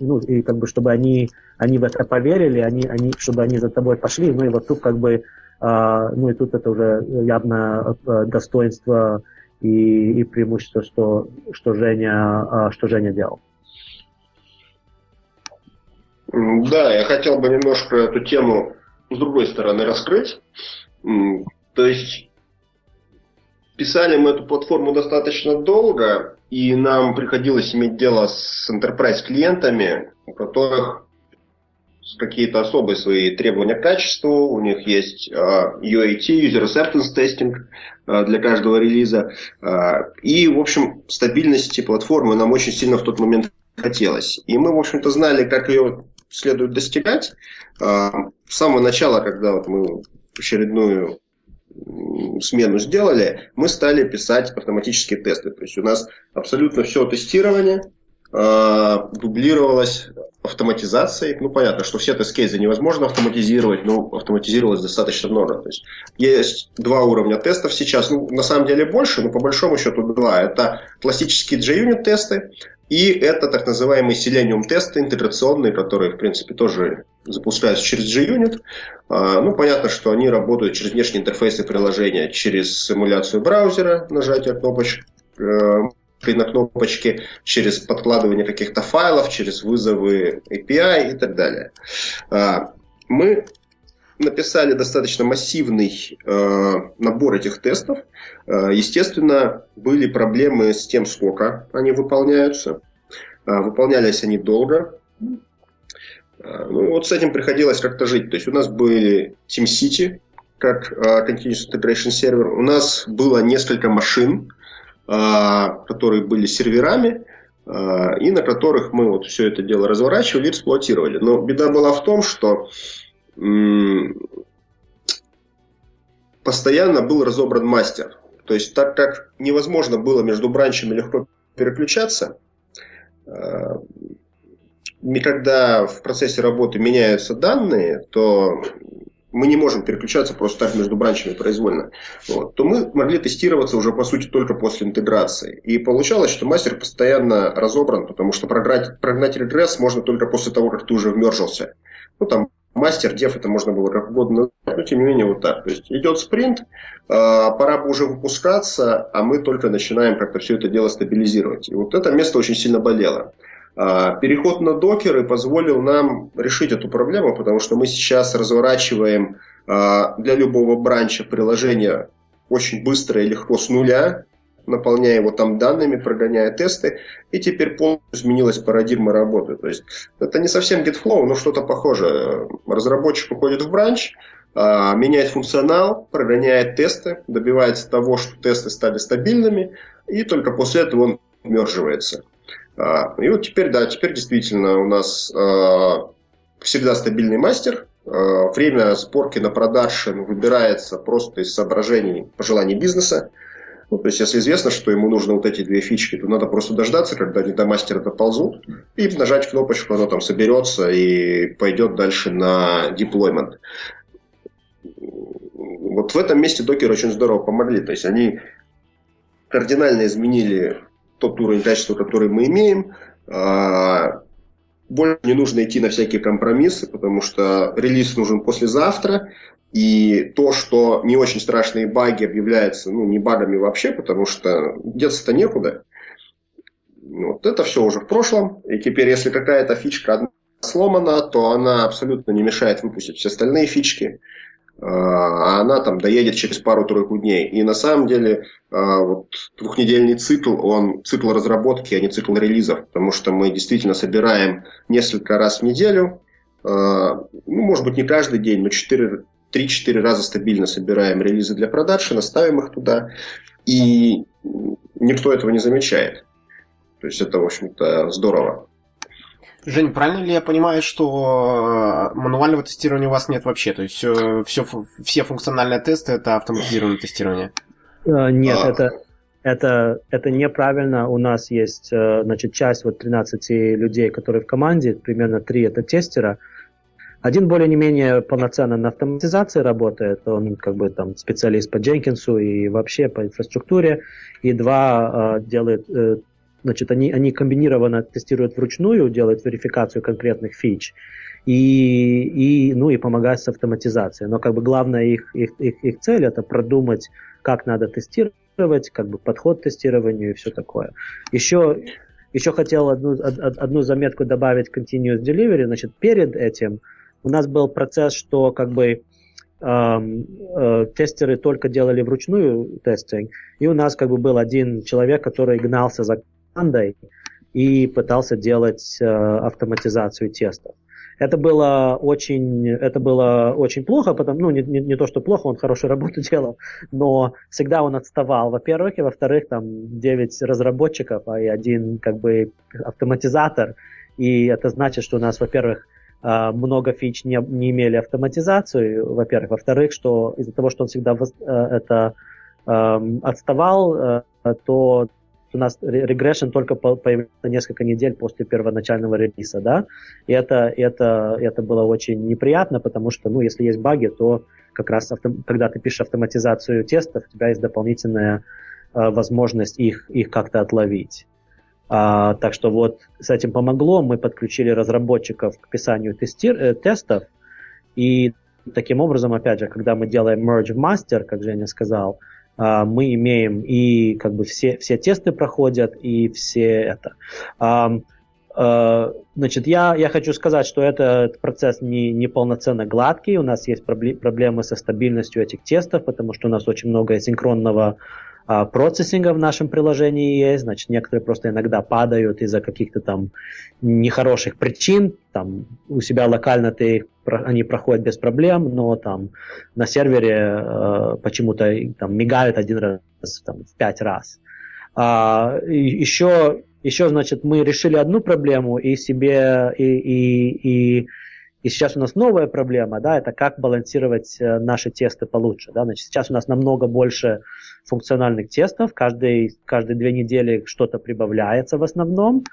ну, и как бы чтобы они, они в это поверили, они, они, чтобы они за тобой пошли, ну и вот тут как бы а, ну и тут это уже явно э, достоинство и, и преимущество, что, что, Женя, а, что Женя делал. Да, я хотел бы немножко эту тему с другой стороны раскрыть. То есть писали мы эту платформу достаточно долго, и нам приходилось иметь дело с enterprise клиентами, у которых какие-то особые свои требования к качеству, у них есть uh, UAT, User Acceptance Testing uh, для каждого релиза. Uh, и, в общем, стабильности платформы нам очень сильно в тот момент хотелось. И мы, в общем-то, знали, как ее следует достигать. С самого начала, когда вот мы очередную смену сделали, мы стали писать автоматические тесты. То есть у нас абсолютно все тестирование дублировалось автоматизацией. Ну, понятно, что все тест-кейсы невозможно автоматизировать, но автоматизировалось достаточно много. То есть есть два уровня тестов сейчас. Ну, на самом деле больше, но по большому счету два. Это классические JUnit тесты и это так называемые Selenium тесты интеграционные, которые, в принципе, тоже запускаются через JUnit. А, ну, понятно, что они работают через внешние интерфейсы приложения, через симуляцию браузера, нажатие кнопочек, э, на кнопочке, через подкладывание каких-то файлов, через вызовы API и так далее. А, мы написали достаточно массивный э, набор этих тестов. Э, естественно, были проблемы с тем, сколько они выполняются. Э, выполнялись они долго. Ну, вот с этим приходилось как-то жить. То есть у нас были TeamCity как Continuous Integration Server. У нас было несколько машин, а, которые были серверами, а, и на которых мы вот все это дело разворачивали и эксплуатировали. Но беда была в том, что постоянно был разобран мастер. То есть так как невозможно было между бранчами легко переключаться, а, когда в процессе работы меняются данные, то мы не можем переключаться просто так между бранчами произвольно, вот, то мы могли тестироваться уже по сути только после интеграции. И получалось, что мастер постоянно разобран, потому что прогнать, прогнать регресс можно только после того, как ты уже вмержился. Ну, там мастер, дев, это можно было как угодно, но тем не менее вот так. То есть идет спринт, э, пора бы уже выпускаться, а мы только начинаем как-то все это дело стабилизировать. И вот это место очень сильно болело. А, переход на докеры позволил нам решить эту проблему, потому что мы сейчас разворачиваем а, для любого бранча приложение очень быстро и легко с нуля, наполняя его там данными, прогоняя тесты, и теперь полностью изменилась парадигма работы. То есть это не совсем GitFlow, но что-то похожее. Разработчик уходит в бранч, а, меняет функционал, прогоняет тесты, добивается того, что тесты стали стабильными, и только после этого он мерживается. А, и вот теперь, да, теперь действительно у нас а, всегда стабильный мастер. Время сборки на продакшн выбирается просто из соображений, пожеланий бизнеса. Ну, то есть, если известно, что ему нужны вот эти две фички, то надо просто дождаться, когда они до мастера доползут, и нажать кнопочку, оно там соберется и пойдет дальше на deployment вот в этом месте докеры очень здорово помогли. То есть они кардинально изменили тот уровень качества, который мы имеем. А, больше не нужно идти на всякие компромиссы, потому что релиз нужен послезавтра, и то, что не очень страшные баги объявляются, ну, не багами вообще, потому что деться-то некуда. Вот это все уже в прошлом. И теперь, если какая-то фичка сломана, то она абсолютно не мешает выпустить все остальные фички. А она там доедет через пару-тройку дней. И на самом деле а, вот двухнедельный цикл, он цикл разработки, а не цикл релизов, потому что мы действительно собираем несколько раз в неделю, а, ну, может быть, не каждый день, но 4, 3-4 раза стабильно собираем релизы для продакшена, ставим их туда, и никто этого не замечает. То есть это, в общем-то, здорово. Жень, правильно ли я понимаю, что э, мануального тестирования у вас нет вообще? То есть все, все, все функциональные тесты это автоматизированное тестирование? Э, нет, а... это, это, это неправильно. У нас есть э, значит, часть вот 13 людей, которые в команде, примерно 3 это тестера. Один более не менее полноценно на автоматизации работает, он как бы там специалист по Дженкинсу и вообще по инфраструктуре, и два э, делает э, Значит, они, они комбинированно тестируют вручную, делают верификацию конкретных фич и, и, ну, и помогают с автоматизацией. Но как бы главная их, их, их, их цель это продумать, как надо тестировать, как бы подход к тестированию и все такое. Еще, еще хотел одну, одну заметку добавить continuous delivery. Значит, перед этим у нас был процесс, что как бы эм, э, тестеры только делали вручную тестинг, и у нас как бы был один человек, который гнался за командой и пытался делать э, автоматизацию тестов. Это было очень, это было очень плохо, потому, ну, не, не, не то, что плохо, он хорошую работу (laughs) делал, но всегда он отставал, во-первых, и во-вторых, там 9 разработчиков, а и один, как бы, автоматизатор, и это значит, что у нас, во-первых, э, много фич не, не имели автоматизацию, во-первых, во-вторых, что из-за того, что он всегда э, это эм, отставал, то у нас регрессион только появился несколько недель после первоначального релиза, да, и это, это, это было очень неприятно, потому что, ну, если есть баги, то как раз авто, когда ты пишешь автоматизацию тестов, у тебя есть дополнительная э, возможность их, их как-то отловить. А, так что вот с этим помогло, мы подключили разработчиков к писанию тестир, э, тестов, и таким образом, опять же, когда мы делаем merge в master, как Женя сказал, мы имеем и как бы все, все тесты проходят, и все это. А, а, значит, я, я хочу сказать, что этот процесс не, не полноценно гладкий, у нас есть проблемы со стабильностью этих тестов, потому что у нас очень много синхронного а, процессинга в нашем приложении есть, значит, некоторые просто иногда падают из-за каких-то там нехороших причин, там у себя локально ты, они проходят без проблем, но там на сервере э, почему-то там мигают один раз там, в пять раз. А, еще, еще, значит, мы решили одну проблему и себе, и, и, и и сейчас у нас новая проблема, да, это как балансировать э, наши тесты получше, да, значит, сейчас у нас намного больше функциональных тестов, каждые, каждые две недели что-то прибавляется в основном,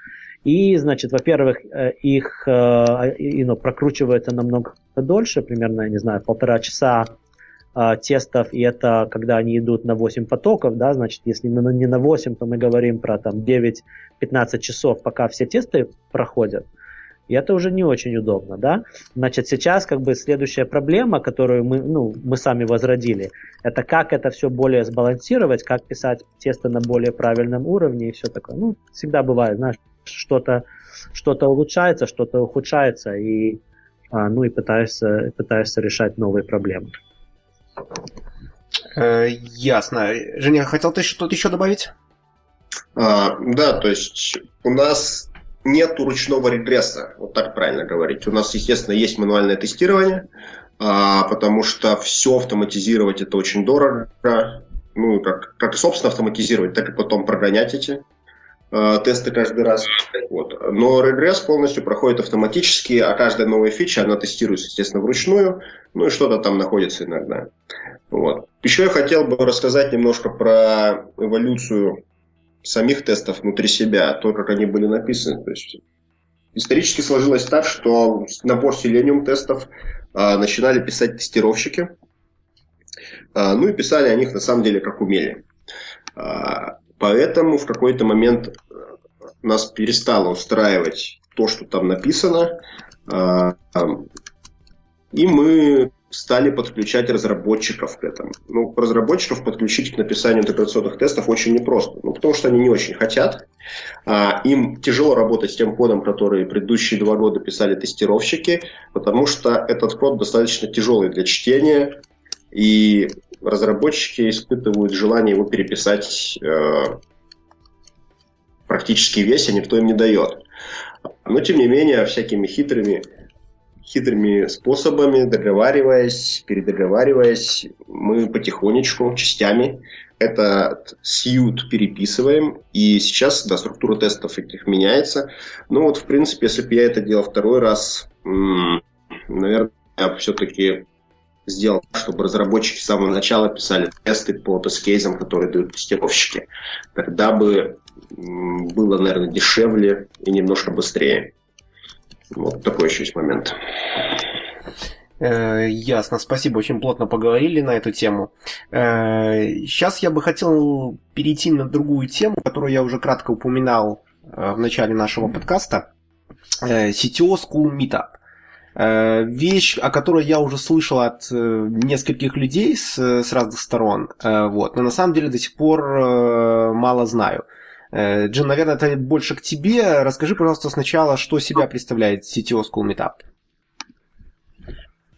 и, значит, во-первых, э, их э, и, ну, прокручивается намного дольше, примерно, я не знаю, полтора часа тестов, и это когда они идут на 8 потоков, да, значит, если не на 8, то мы говорим про там 9-15 часов, пока все тесты проходят. И это уже не очень удобно, да? Значит, сейчас как бы следующая проблема, которую мы, ну, мы сами возродили, это как это все более сбалансировать, как писать тесто на более правильном уровне и все такое. Ну, всегда бывает, знаешь, что-то что-то улучшается, что-то ухудшается, и, а, ну, и пытаешься, пытаешься решать новые проблемы. Э, ясно. Женя, хотел ты что-то еще добавить? А, да, то есть у нас нет ручного регресса, вот так правильно говорить. У нас, естественно, есть мануальное тестирование, а, потому что все автоматизировать это очень дорого. Ну, как, как и, собственно, автоматизировать, так и потом прогонять эти э, тесты каждый раз. Вот. Но регресс полностью проходит автоматически, а каждая новая фича, она тестируется, естественно, вручную, ну и что-то там находится иногда. Вот. Еще я хотел бы рассказать немножко про эволюцию самих тестов внутри себя, то, как они были написаны. То есть исторически сложилось так, что набор Selenium тестов а, начинали писать тестировщики, а, ну и писали о них на самом деле как умели. А, поэтому в какой-то момент э, нас перестало устраивать то, что там написано, а, и мы стали подключать разработчиков к этому. Ну, разработчиков подключить к написанию интеграционных тестов очень непросто, ну, потому что они не очень хотят. А, им тяжело работать с тем кодом, который предыдущие два года писали тестировщики, потому что этот код достаточно тяжелый для чтения, и разработчики испытывают желание его переписать э, практически весь, а никто им не дает. Но, тем не менее, всякими хитрыми хитрыми способами, договариваясь, передоговариваясь, мы потихонечку, частями этот сьют переписываем, и сейчас, да, структура тестов этих меняется. Ну вот, в принципе, если бы я это делал второй раз, наверное, я все-таки сделал, чтобы разработчики с самого начала писали тесты по тест-кейсам, которые дают тестировщики. Тогда бы было, наверное, дешевле и немножко быстрее. Вот такой еще есть момент. Э, ясно, спасибо, очень плотно поговорили на эту тему. Сейчас э, я бы хотел перейти на другую тему, которую я уже кратко упоминал э, в начале нашего подкаста. CTO School Meetup. Вещь, о которой я уже слышал от нескольких людей с, с разных сторон, вот, но на самом деле до сих пор мало знаю. Э, Джин, наверное, это больше к тебе. Расскажи, пожалуйста, сначала, что себя представляет CTO School Meetup.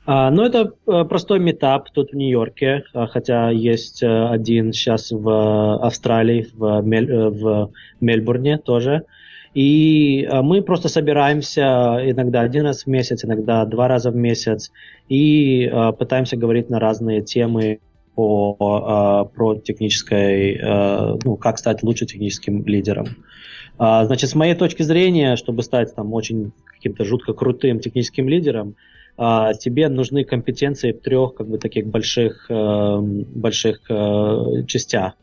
А, ну, это э, простой метап тут в Нью-Йорке, а, хотя есть э, один сейчас в Австралии, в, Мель, в Мельбурне тоже. И мы просто собираемся иногда один раз в месяц, иногда два раза в месяц и пытаемся говорить на разные темы по, а, про технической, а, ну, как стать лучше техническим лидером. А, значит, с моей точки зрения, чтобы стать там очень каким-то жутко крутым техническим лидером, тебе нужны компетенции в трех как бы таких больших больших частях.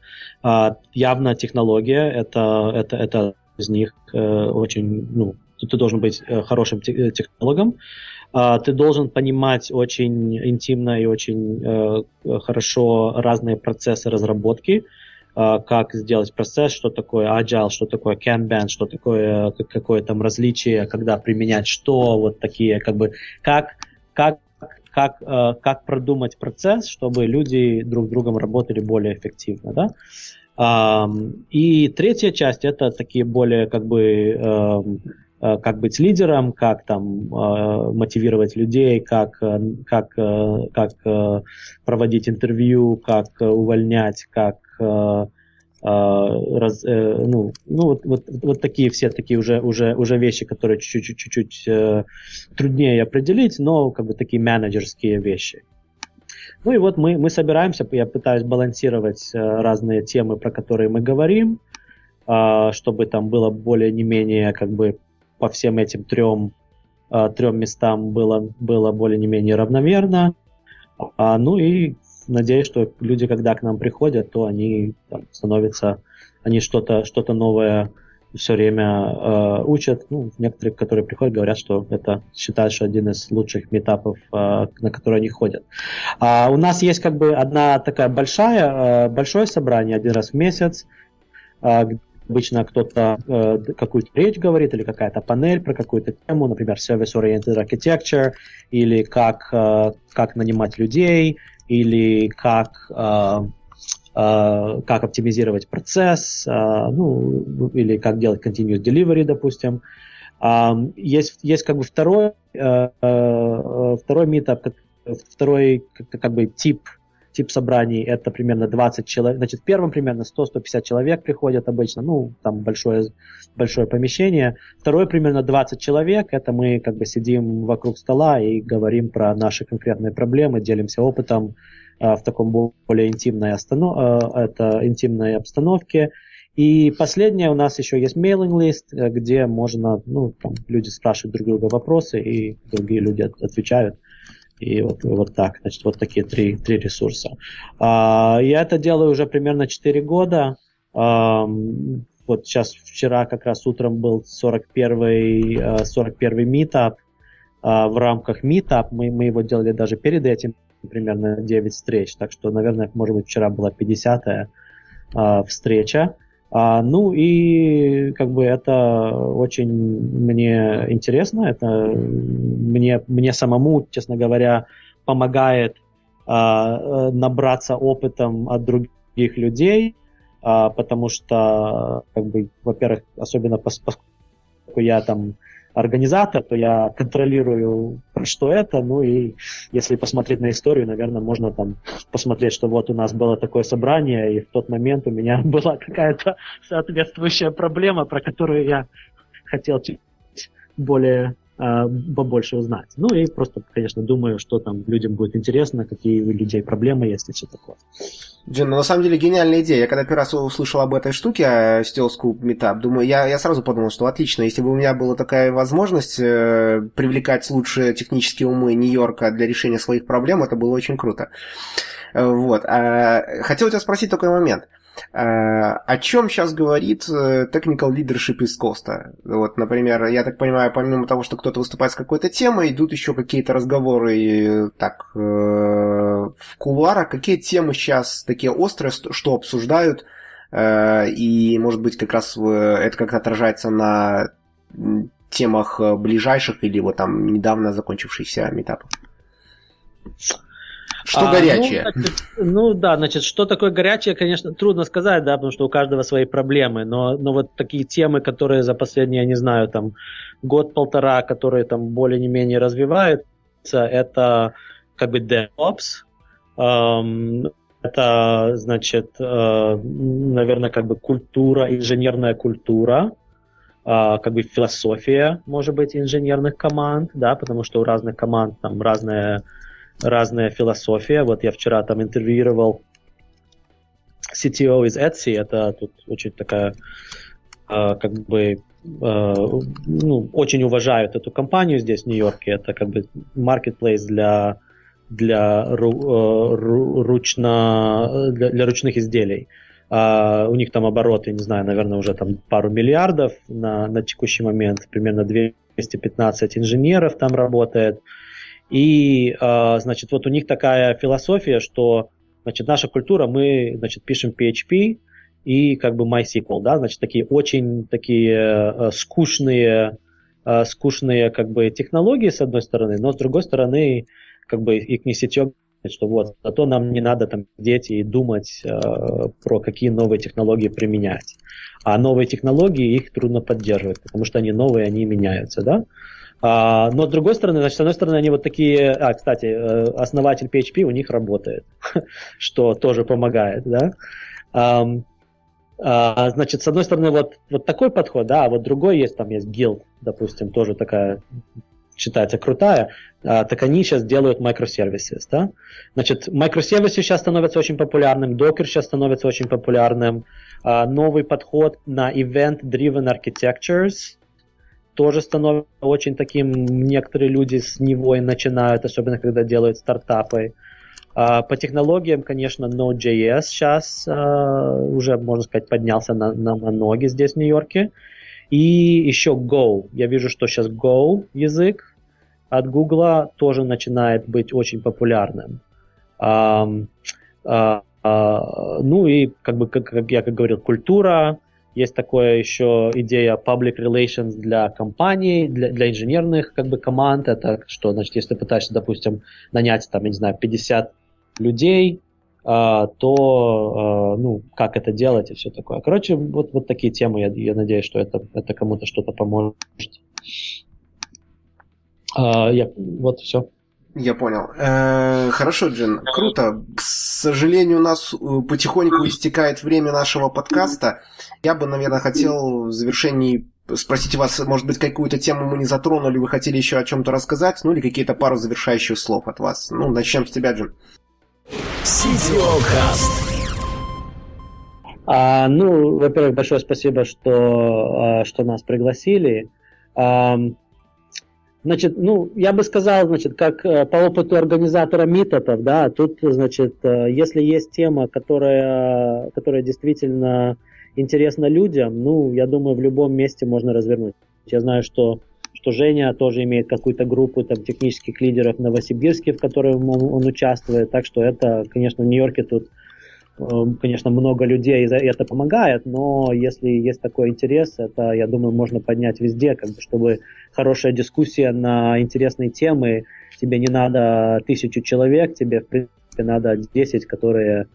Явно технология это это это из них очень ну ты должен быть э, хорошим технологом. А, ты должен понимать очень интимно и очень э, хорошо разные процессы разработки, а, как сделать процесс, что такое agile, что такое Kanban, что такое какое там различие, когда применять что, вот такие как бы как как как, э, как продумать процесс, чтобы люди друг с другом работали более эффективно, да. И третья часть это такие более как бы Э, как быть лидером, как там э, мотивировать людей, как, э, как, как проводить интервью, как увольнять, как раз, ну, ну вот, вот, вот такие все такие уже, уже, уже вещи, которые чуть-чуть, чуть-чуть труднее определить, но как бы такие менеджерские вещи. Ну и вот мы, мы собираемся, я пытаюсь балансировать разные темы, про которые мы говорим, чтобы там было более не менее как бы по всем этим трем, э, трем местам было, было более-менее равномерно. А, ну и надеюсь, что люди, когда к нам приходят, то они там, становятся, они что-то что новое все время э, учат. Ну, некоторые, которые приходят, говорят, что это считают, что один из лучших метапов, э, на которые они ходят. А у нас есть как бы одна такая большая, э, большое собрание один раз в месяц, э, Обычно кто-то э, какую-то речь говорит или какая-то панель про какую-то тему, например, Service-Oriented Architecture, или как, э, как нанимать людей, или как, э, э, как оптимизировать процесс, э, ну, или как делать continuous delivery, допустим. Э, есть, есть как бы второй, э, э, второй meetup, второй как, как бы тип тип собраний это примерно 20 человек. Значит, в первом примерно 100-150 человек приходят обычно, ну, там большое, большое помещение. Второе примерно 20 человек, это мы как бы сидим вокруг стола и говорим про наши конкретные проблемы, делимся опытом э, в таком более интимной, останов... э, это интимной обстановке. И последнее у нас еще есть mailing лист, э, где можно, ну, там люди спрашивают друг друга вопросы, и другие люди отвечают. И вот, вот так, значит, вот такие три, три ресурса. А, я это делаю уже примерно 4 года. А, вот сейчас вчера как раз утром был 41-й 41 митап в рамках Meetup. Мы, мы его делали даже перед этим, примерно 9 встреч. Так что, наверное, может быть, вчера была 50-я а, встреча. А, ну и как бы это очень мне интересно, это мне, мне самому, честно говоря, помогает а, набраться опытом от других людей, а, потому что, как бы, во-первых, особенно поскольку я там организатор, то я контролирую, что это. Ну и если посмотреть на историю, наверное, можно там посмотреть, что вот у нас было такое собрание, и в тот момент у меня (laughs) была какая-то соответствующая проблема, про которую я хотел чуть более побольше узнать. Ну и просто, конечно, думаю, что там людям будет интересно, какие у людей проблемы есть и все такое. Джин, ну на самом деле гениальная идея. Я когда первый раз услышал об этой штуке, Steel Scoop Meetup, думаю, я, я сразу подумал, что отлично, если бы у меня была такая возможность э, привлекать лучшие технические умы Нью-Йорка для решения своих проблем, это было очень круто. Э, вот. А, хотел тебя спросить такой момент. А, о чем сейчас говорит э, technical leadership из Коста? Вот, например, я так понимаю, помимо того, что кто-то выступает с какой-то темой, идут еще какие-то разговоры так э, в кулуарах. Какие темы сейчас такие острые, что обсуждают? Э, и, может быть, как раз это как-то отражается на темах ближайших или вот там недавно закончившихся метапов? Что а, горячее? Ну, значит, ну да, значит, что такое горячее, конечно, трудно сказать, да, потому что у каждого свои проблемы, но, но вот такие темы, которые за последние, я не знаю, там год-полтора, которые там более-менее развиваются, это как бы DevOps, эм, это, значит, э, наверное, как бы культура, инженерная культура, Uh, как бы философия, может быть, инженерных команд, да, потому что у разных команд там разная разная философия. Вот я вчера там интервьюировал CTO из Etsy, это тут очень такая, э, как бы, э, ну, очень уважают эту компанию здесь, в Нью-Йорке. Это как бы marketplace для, для, ру, э, ру, ручно, для, для ручных изделий. Uh, у них там обороты, не знаю, наверное, уже там пару миллиардов на, на текущий момент, примерно 215 инженеров там работает. И, а, значит, вот у них такая философия, что, значит, наша культура, мы, значит, пишем PHP и как бы MySQL, да, значит, такие очень такие э, скучные, э, скучные как бы технологии с одной стороны, но с другой стороны, как бы их не сетек что вот, а то нам не надо там сидеть и думать э, про какие новые технологии применять. А новые технологии их трудно поддерживать, потому что они новые, они меняются, да. А, но с другой стороны, значит, с одной стороны, они вот такие, а, кстати, э, основатель PHP у них работает, (laughs) что тоже помогает, да. А, значит, с одной стороны, вот, вот такой подход, да, а вот другой есть, там есть Guild, допустим, тоже такая считается крутая, а, так они сейчас делают microservices, да. Значит, microservices сейчас становятся очень популярным, Docker сейчас становится очень популярным, а, новый подход на event-driven architectures, тоже становится очень таким, некоторые люди с него и начинают, особенно когда делают стартапы. Uh, по технологиям, конечно, Node.js сейчас уже, можно сказать, поднялся на, на ноги здесь, в Нью-Йорке. И еще Go. Я вижу, что сейчас Go язык от Google тоже начинает быть очень популярным. Uh, ну и, как бы, как, как я как говорил, культура, есть такое еще идея public relations для компаний, для, для инженерных как бы команд. Это что, значит, если ты пытаешься, допустим, нанять там, я не знаю, 50 людей, то uh, ну, как это делать и все такое. Короче, вот, вот такие темы, я, я надеюсь, что это, это кому-то что-то поможет. Uh, я, вот все. Я понял. Э, хорошо, Джин, круто. К сожалению, у нас э, потихоньку истекает время нашего подкаста. Я бы, наверное, хотел в завершении спросить вас, может быть, какую-то тему мы не затронули, вы хотели еще о чем-то рассказать, ну или какие-то пару завершающих слов от вас. Ну, начнем с тебя, Джин. А, ну, во-первых, большое спасибо, что, а, что нас пригласили. А, значит, ну, я бы сказал, значит, как э, по опыту организатора митопов, да, тут, значит, э, если есть тема, которая, которая действительно интересна людям, ну, я думаю, в любом месте можно развернуть. Я знаю, что что Женя тоже имеет какую-то группу там, технических лидеров в Новосибирске, в которой он, он участвует. Так что это, конечно, в Нью-Йорке тут, э, конечно, много людей, и это помогает, но если есть такой интерес, это, я думаю, можно поднять везде, как бы, чтобы хорошая дискуссия на интересные темы, тебе не надо тысячу человек, тебе, в принципе, надо 10, которые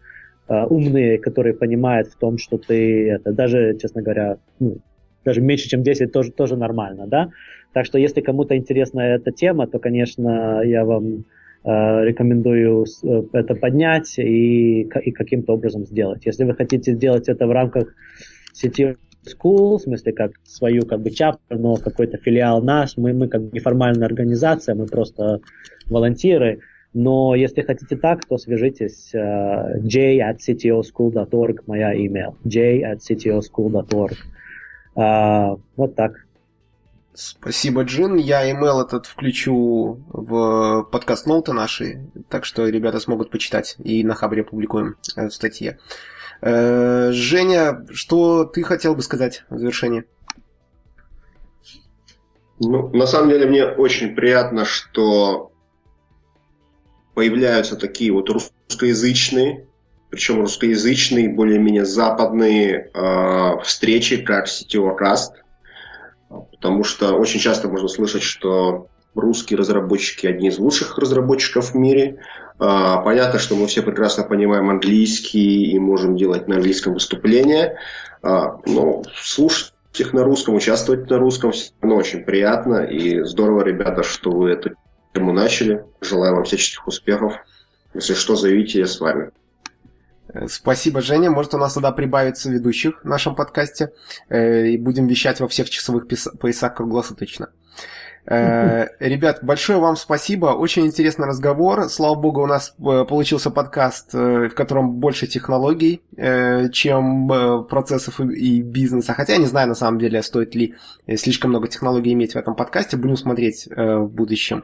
э, умные, которые понимают в том, что ты это даже, честно говоря, ну, даже меньше, чем 10 тоже, тоже нормально, да. Так что если кому-то интересна эта тема, то, конечно, я вам э, рекомендую э, это поднять и, и каким-то образом сделать. Если вы хотите сделать это в рамках сети School, в смысле как свою как бы чаптер, но какой-то филиал наш, мы, мы как неформальная организация, мы просто волонтеры, но если хотите так, то свяжитесь uh, j at ctoschool.org, моя email, j at ctoschool.org. Uh, вот так. Спасибо, Джин. Я email этот включу в подкаст ноуты наши, так что ребята смогут почитать и на Хабре публикуем э, в статье. Э, Женя, что ты хотел бы сказать в завершении? Ну, на самом деле мне очень приятно, что появляются такие вот русскоязычные, причем русскоязычные, более-менее западные э, встречи, как CTO Rust – потому что очень часто можно слышать, что русские разработчики одни из лучших разработчиков в мире. А, понятно, что мы все прекрасно понимаем английский и можем делать на английском выступления, а, но слушать их на русском, участвовать на русском все равно очень приятно и здорово, ребята, что вы эту тему начали. Желаю вам всяческих успехов. Если что, зовите, я с вами. Э, спасибо, Женя. Может, у нас тогда прибавится ведущих в нашем подкасте. Э, и будем вещать во всех часовых поясах круглосуточно. Э, ребят, большое вам спасибо. Очень интересный разговор. Слава богу, у нас получился подкаст, в котором больше технологий, чем процессов и бизнеса. Хотя я не знаю, на самом деле, стоит ли слишком много технологий иметь в этом подкасте. Будем смотреть в будущем.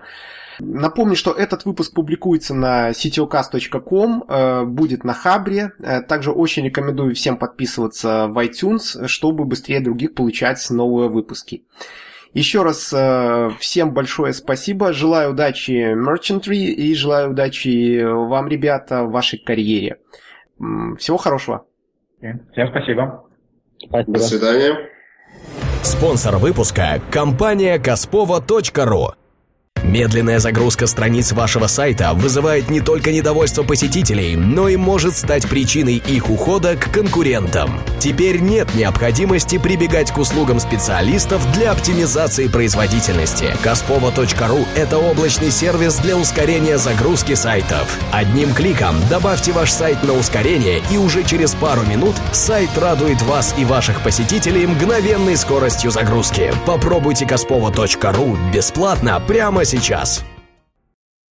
Напомню, что этот выпуск публикуется на cityocast.com, э, будет на Хабре. Э, также очень рекомендую всем подписываться в iTunes, чтобы быстрее других получать новые выпуски. Еще раз э, всем большое спасибо. Желаю удачи Merchantry и желаю удачи вам, ребята, в вашей карьере. Всего хорошего. Всем спасибо. спасибо. До свидания. Спонсор выпуска – компания Каспова.ру Медленная загрузка страниц вашего сайта вызывает не только недовольство посетителей, но и может стать причиной их ухода к конкурентам. Теперь нет необходимости прибегать к услугам специалистов для оптимизации производительности. Kaspova.ru – это облачный сервис для ускорения загрузки сайтов. Одним кликом добавьте ваш сайт на ускорение, и уже через пару минут сайт радует вас и ваших посетителей мгновенной скоростью загрузки. Попробуйте Kaspova.ru бесплатно прямо сейчас сейчас.